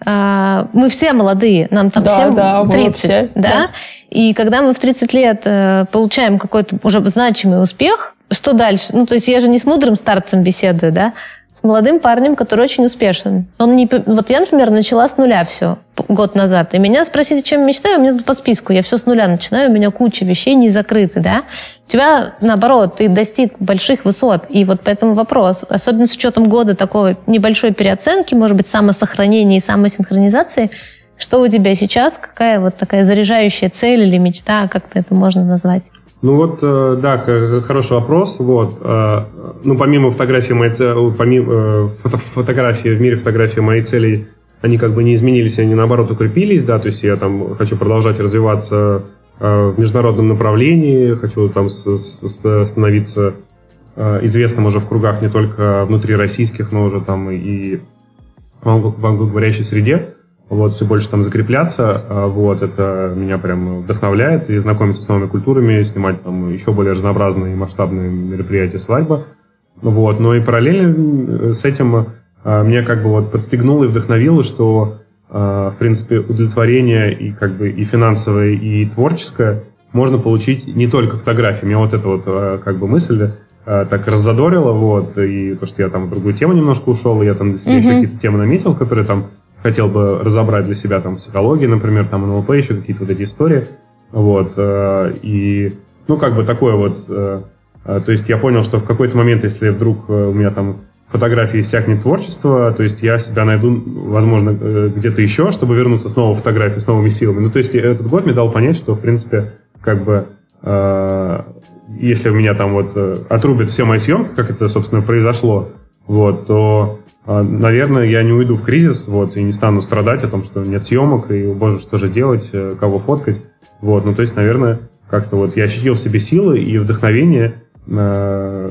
э, мы все молодые. Нам там да, всем да, 30. Вообще, да? да? И когда мы в 30 лет э, получаем какой-то уже значимый успех, что дальше? Ну, то есть я же не с мудрым старцем беседую, да? С молодым парнем, который очень успешен. Он не, вот я, например, начала с нуля все год назад. И меня спросите, чем мечтаю, у меня тут по списку. Я все с нуля начинаю, у меня куча вещей не закрыты, да. У тебя, наоборот, ты достиг больших высот. И вот поэтому вопрос, особенно с учетом года такой небольшой переоценки, может быть, самосохранения и самосинхронизации, что у тебя сейчас, какая вот такая заряжающая цель или мечта, как это можно назвать? Ну вот, э, да, хороший вопрос. Вот, э, ну помимо фотографии моей цели, помимо э, фото, фотографии в мире фотографии моей цели, они как бы не изменились, они наоборот укрепились, да, то есть я там хочу продолжать развиваться в международном направлении, хочу там становиться известным уже в кругах не только внутри российских, но уже там и в англоговорящей среде вот, все больше там закрепляться, а, вот, это меня прям вдохновляет, и знакомиться с новыми культурами, снимать там еще более разнообразные и масштабные мероприятия свадьба, вот, но и параллельно с этим а, меня как бы вот подстегнуло и вдохновило, что, а, в принципе, удовлетворение и как бы и финансовое, и творческое можно получить не только фотографиями, меня вот эта вот как бы мысль так раззадорила, вот, и то, что я там в другую тему немножко ушел, и я там для себя mm-hmm. еще какие-то темы наметил, которые там хотел бы разобрать для себя там психологию, например, там НЛП, еще какие-то вот эти истории. Вот. Э, и, ну, как бы такое вот... Э, э, то есть я понял, что в какой-то момент, если вдруг у меня там фотографии иссякнет творчество, то есть я себя найду, возможно, где-то еще, чтобы вернуться снова в фотографии с новыми силами. Ну, то есть этот год мне дал понять, что, в принципе, как бы, если у меня там вот отрубят все мои съемки, как это, собственно, произошло, вот, то наверное, я не уйду в кризис, вот, и не стану страдать о том, что нет съемок, и, боже, что же делать, э, кого фоткать. Вот, ну, то есть, наверное, как-то вот я ощутил в себе силы и вдохновение э,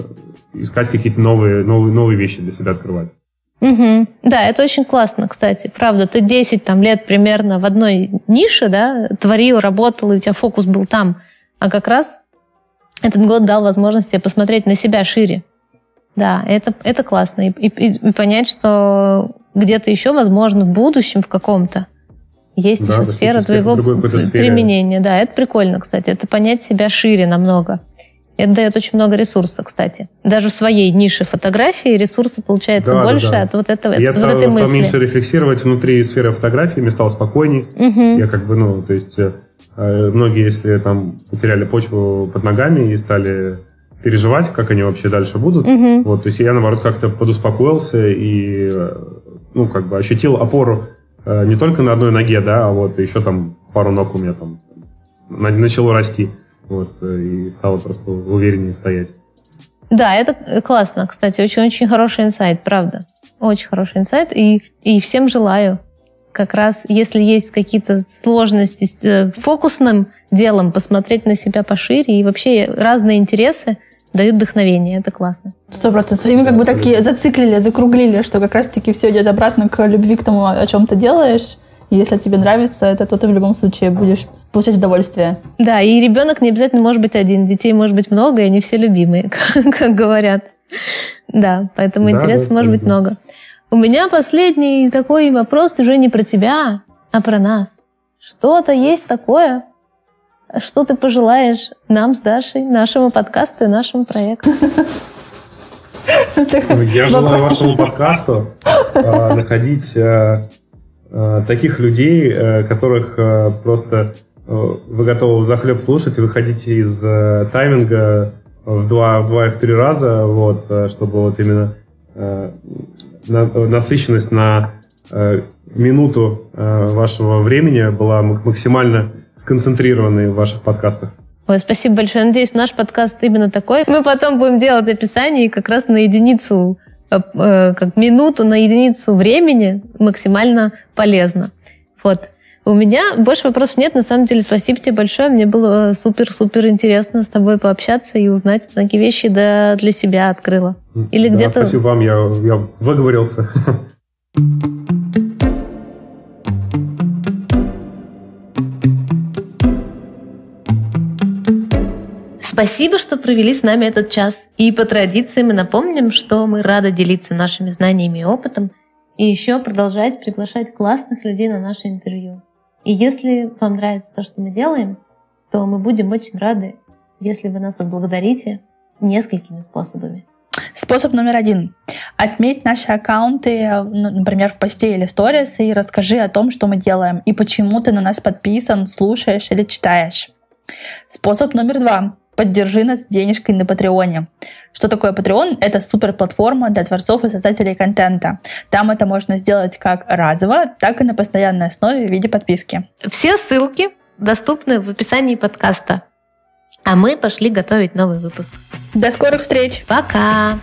искать какие-то новые, новые, новые вещи для себя открывать. Угу. Да, это очень классно, кстати. Правда, ты 10 там, лет примерно в одной нише, да, творил, работал, и у тебя фокус был там. А как раз этот год дал возможность тебе посмотреть на себя шире. Да, это, это классно. И, и, и понять, что где-то еще, возможно, в будущем, в каком-то, есть да, еще сфера твоего применения. Да, это прикольно, кстати. Это понять себя шире намного. Это дает очень много ресурса, кстати. Даже в своей нише фотографии ресурсы получается да, больше да, да. от вот этого. Я от, стал, вот этой стал мысли. меньше рефлексировать внутри сферы фотографии, мне стало спокойней. Угу. Я как бы, ну, то есть э, многие, если там потеряли почву под ногами и стали переживать, как они вообще дальше будут. Угу. Вот, то есть я, наоборот, как-то подуспокоился и, ну, как бы ощутил опору э, не только на одной ноге, да, а вот еще там пару ног у меня там начало расти. Вот, э, и стало просто увереннее стоять. Да, это классно, кстати, очень-очень хороший инсайт, правда. Очень хороший инсайт, и, и всем желаю как раз, если есть какие-то сложности с э, фокусным делом, посмотреть на себя пошире и вообще разные интересы, дают вдохновение, это классно. Сто процентов. И мы как бы такие зациклили, закруглили, что как раз-таки все идет обратно к любви к тому, о чем ты делаешь. И если тебе нравится это, то ты в любом случае будешь получать удовольствие. Да, и ребенок не обязательно может быть один. Детей может быть много, и они все любимые, *laughs* как говорят. Да, поэтому да, интересов да, может быть много. У меня последний такой вопрос уже не про тебя, а про нас. Что-то есть такое, что ты пожелаешь нам с Дашей, нашему подкасту и нашему проекту? Я желаю вашему подкасту а, находить а, а, таких людей, которых просто вы готовы захлеб слушать, выходите из тайминга в два, в два и в три раза, вот, чтобы вот именно насыщенность на минуту вашего времени была максимально сконцентрированные в ваших подкастах. Ой, спасибо большое. Надеюсь, наш подкаст именно такой. Мы потом будем делать описание и как раз на единицу э, как минуту на единицу времени максимально полезно. Вот. У меня больше вопросов нет. На самом деле, спасибо тебе большое. Мне было супер-супер интересно с тобой пообщаться и узнать многие вещи да, для себя открыла. Или да, где-то... Спасибо вам, я, я выговорился. *laughs* Спасибо, что провели с нами этот час. И по традиции мы напомним, что мы рады делиться нашими знаниями и опытом, и еще продолжать приглашать классных людей на наше интервью. И если вам нравится то, что мы делаем, то мы будем очень рады, если вы нас отблагодарите несколькими способами. Способ номер один. Отметь наши аккаунты, ну, например, в посте или в сторис, и расскажи о том, что мы делаем, и почему ты на нас подписан, слушаешь или читаешь. Способ номер два. Поддержи нас денежкой на Патреоне. Что такое Patreon? Это супер платформа для творцов и создателей контента. Там это можно сделать как разово, так и на постоянной основе в виде подписки. Все ссылки доступны в описании подкаста. А мы пошли готовить новый выпуск. До скорых встреч. Пока.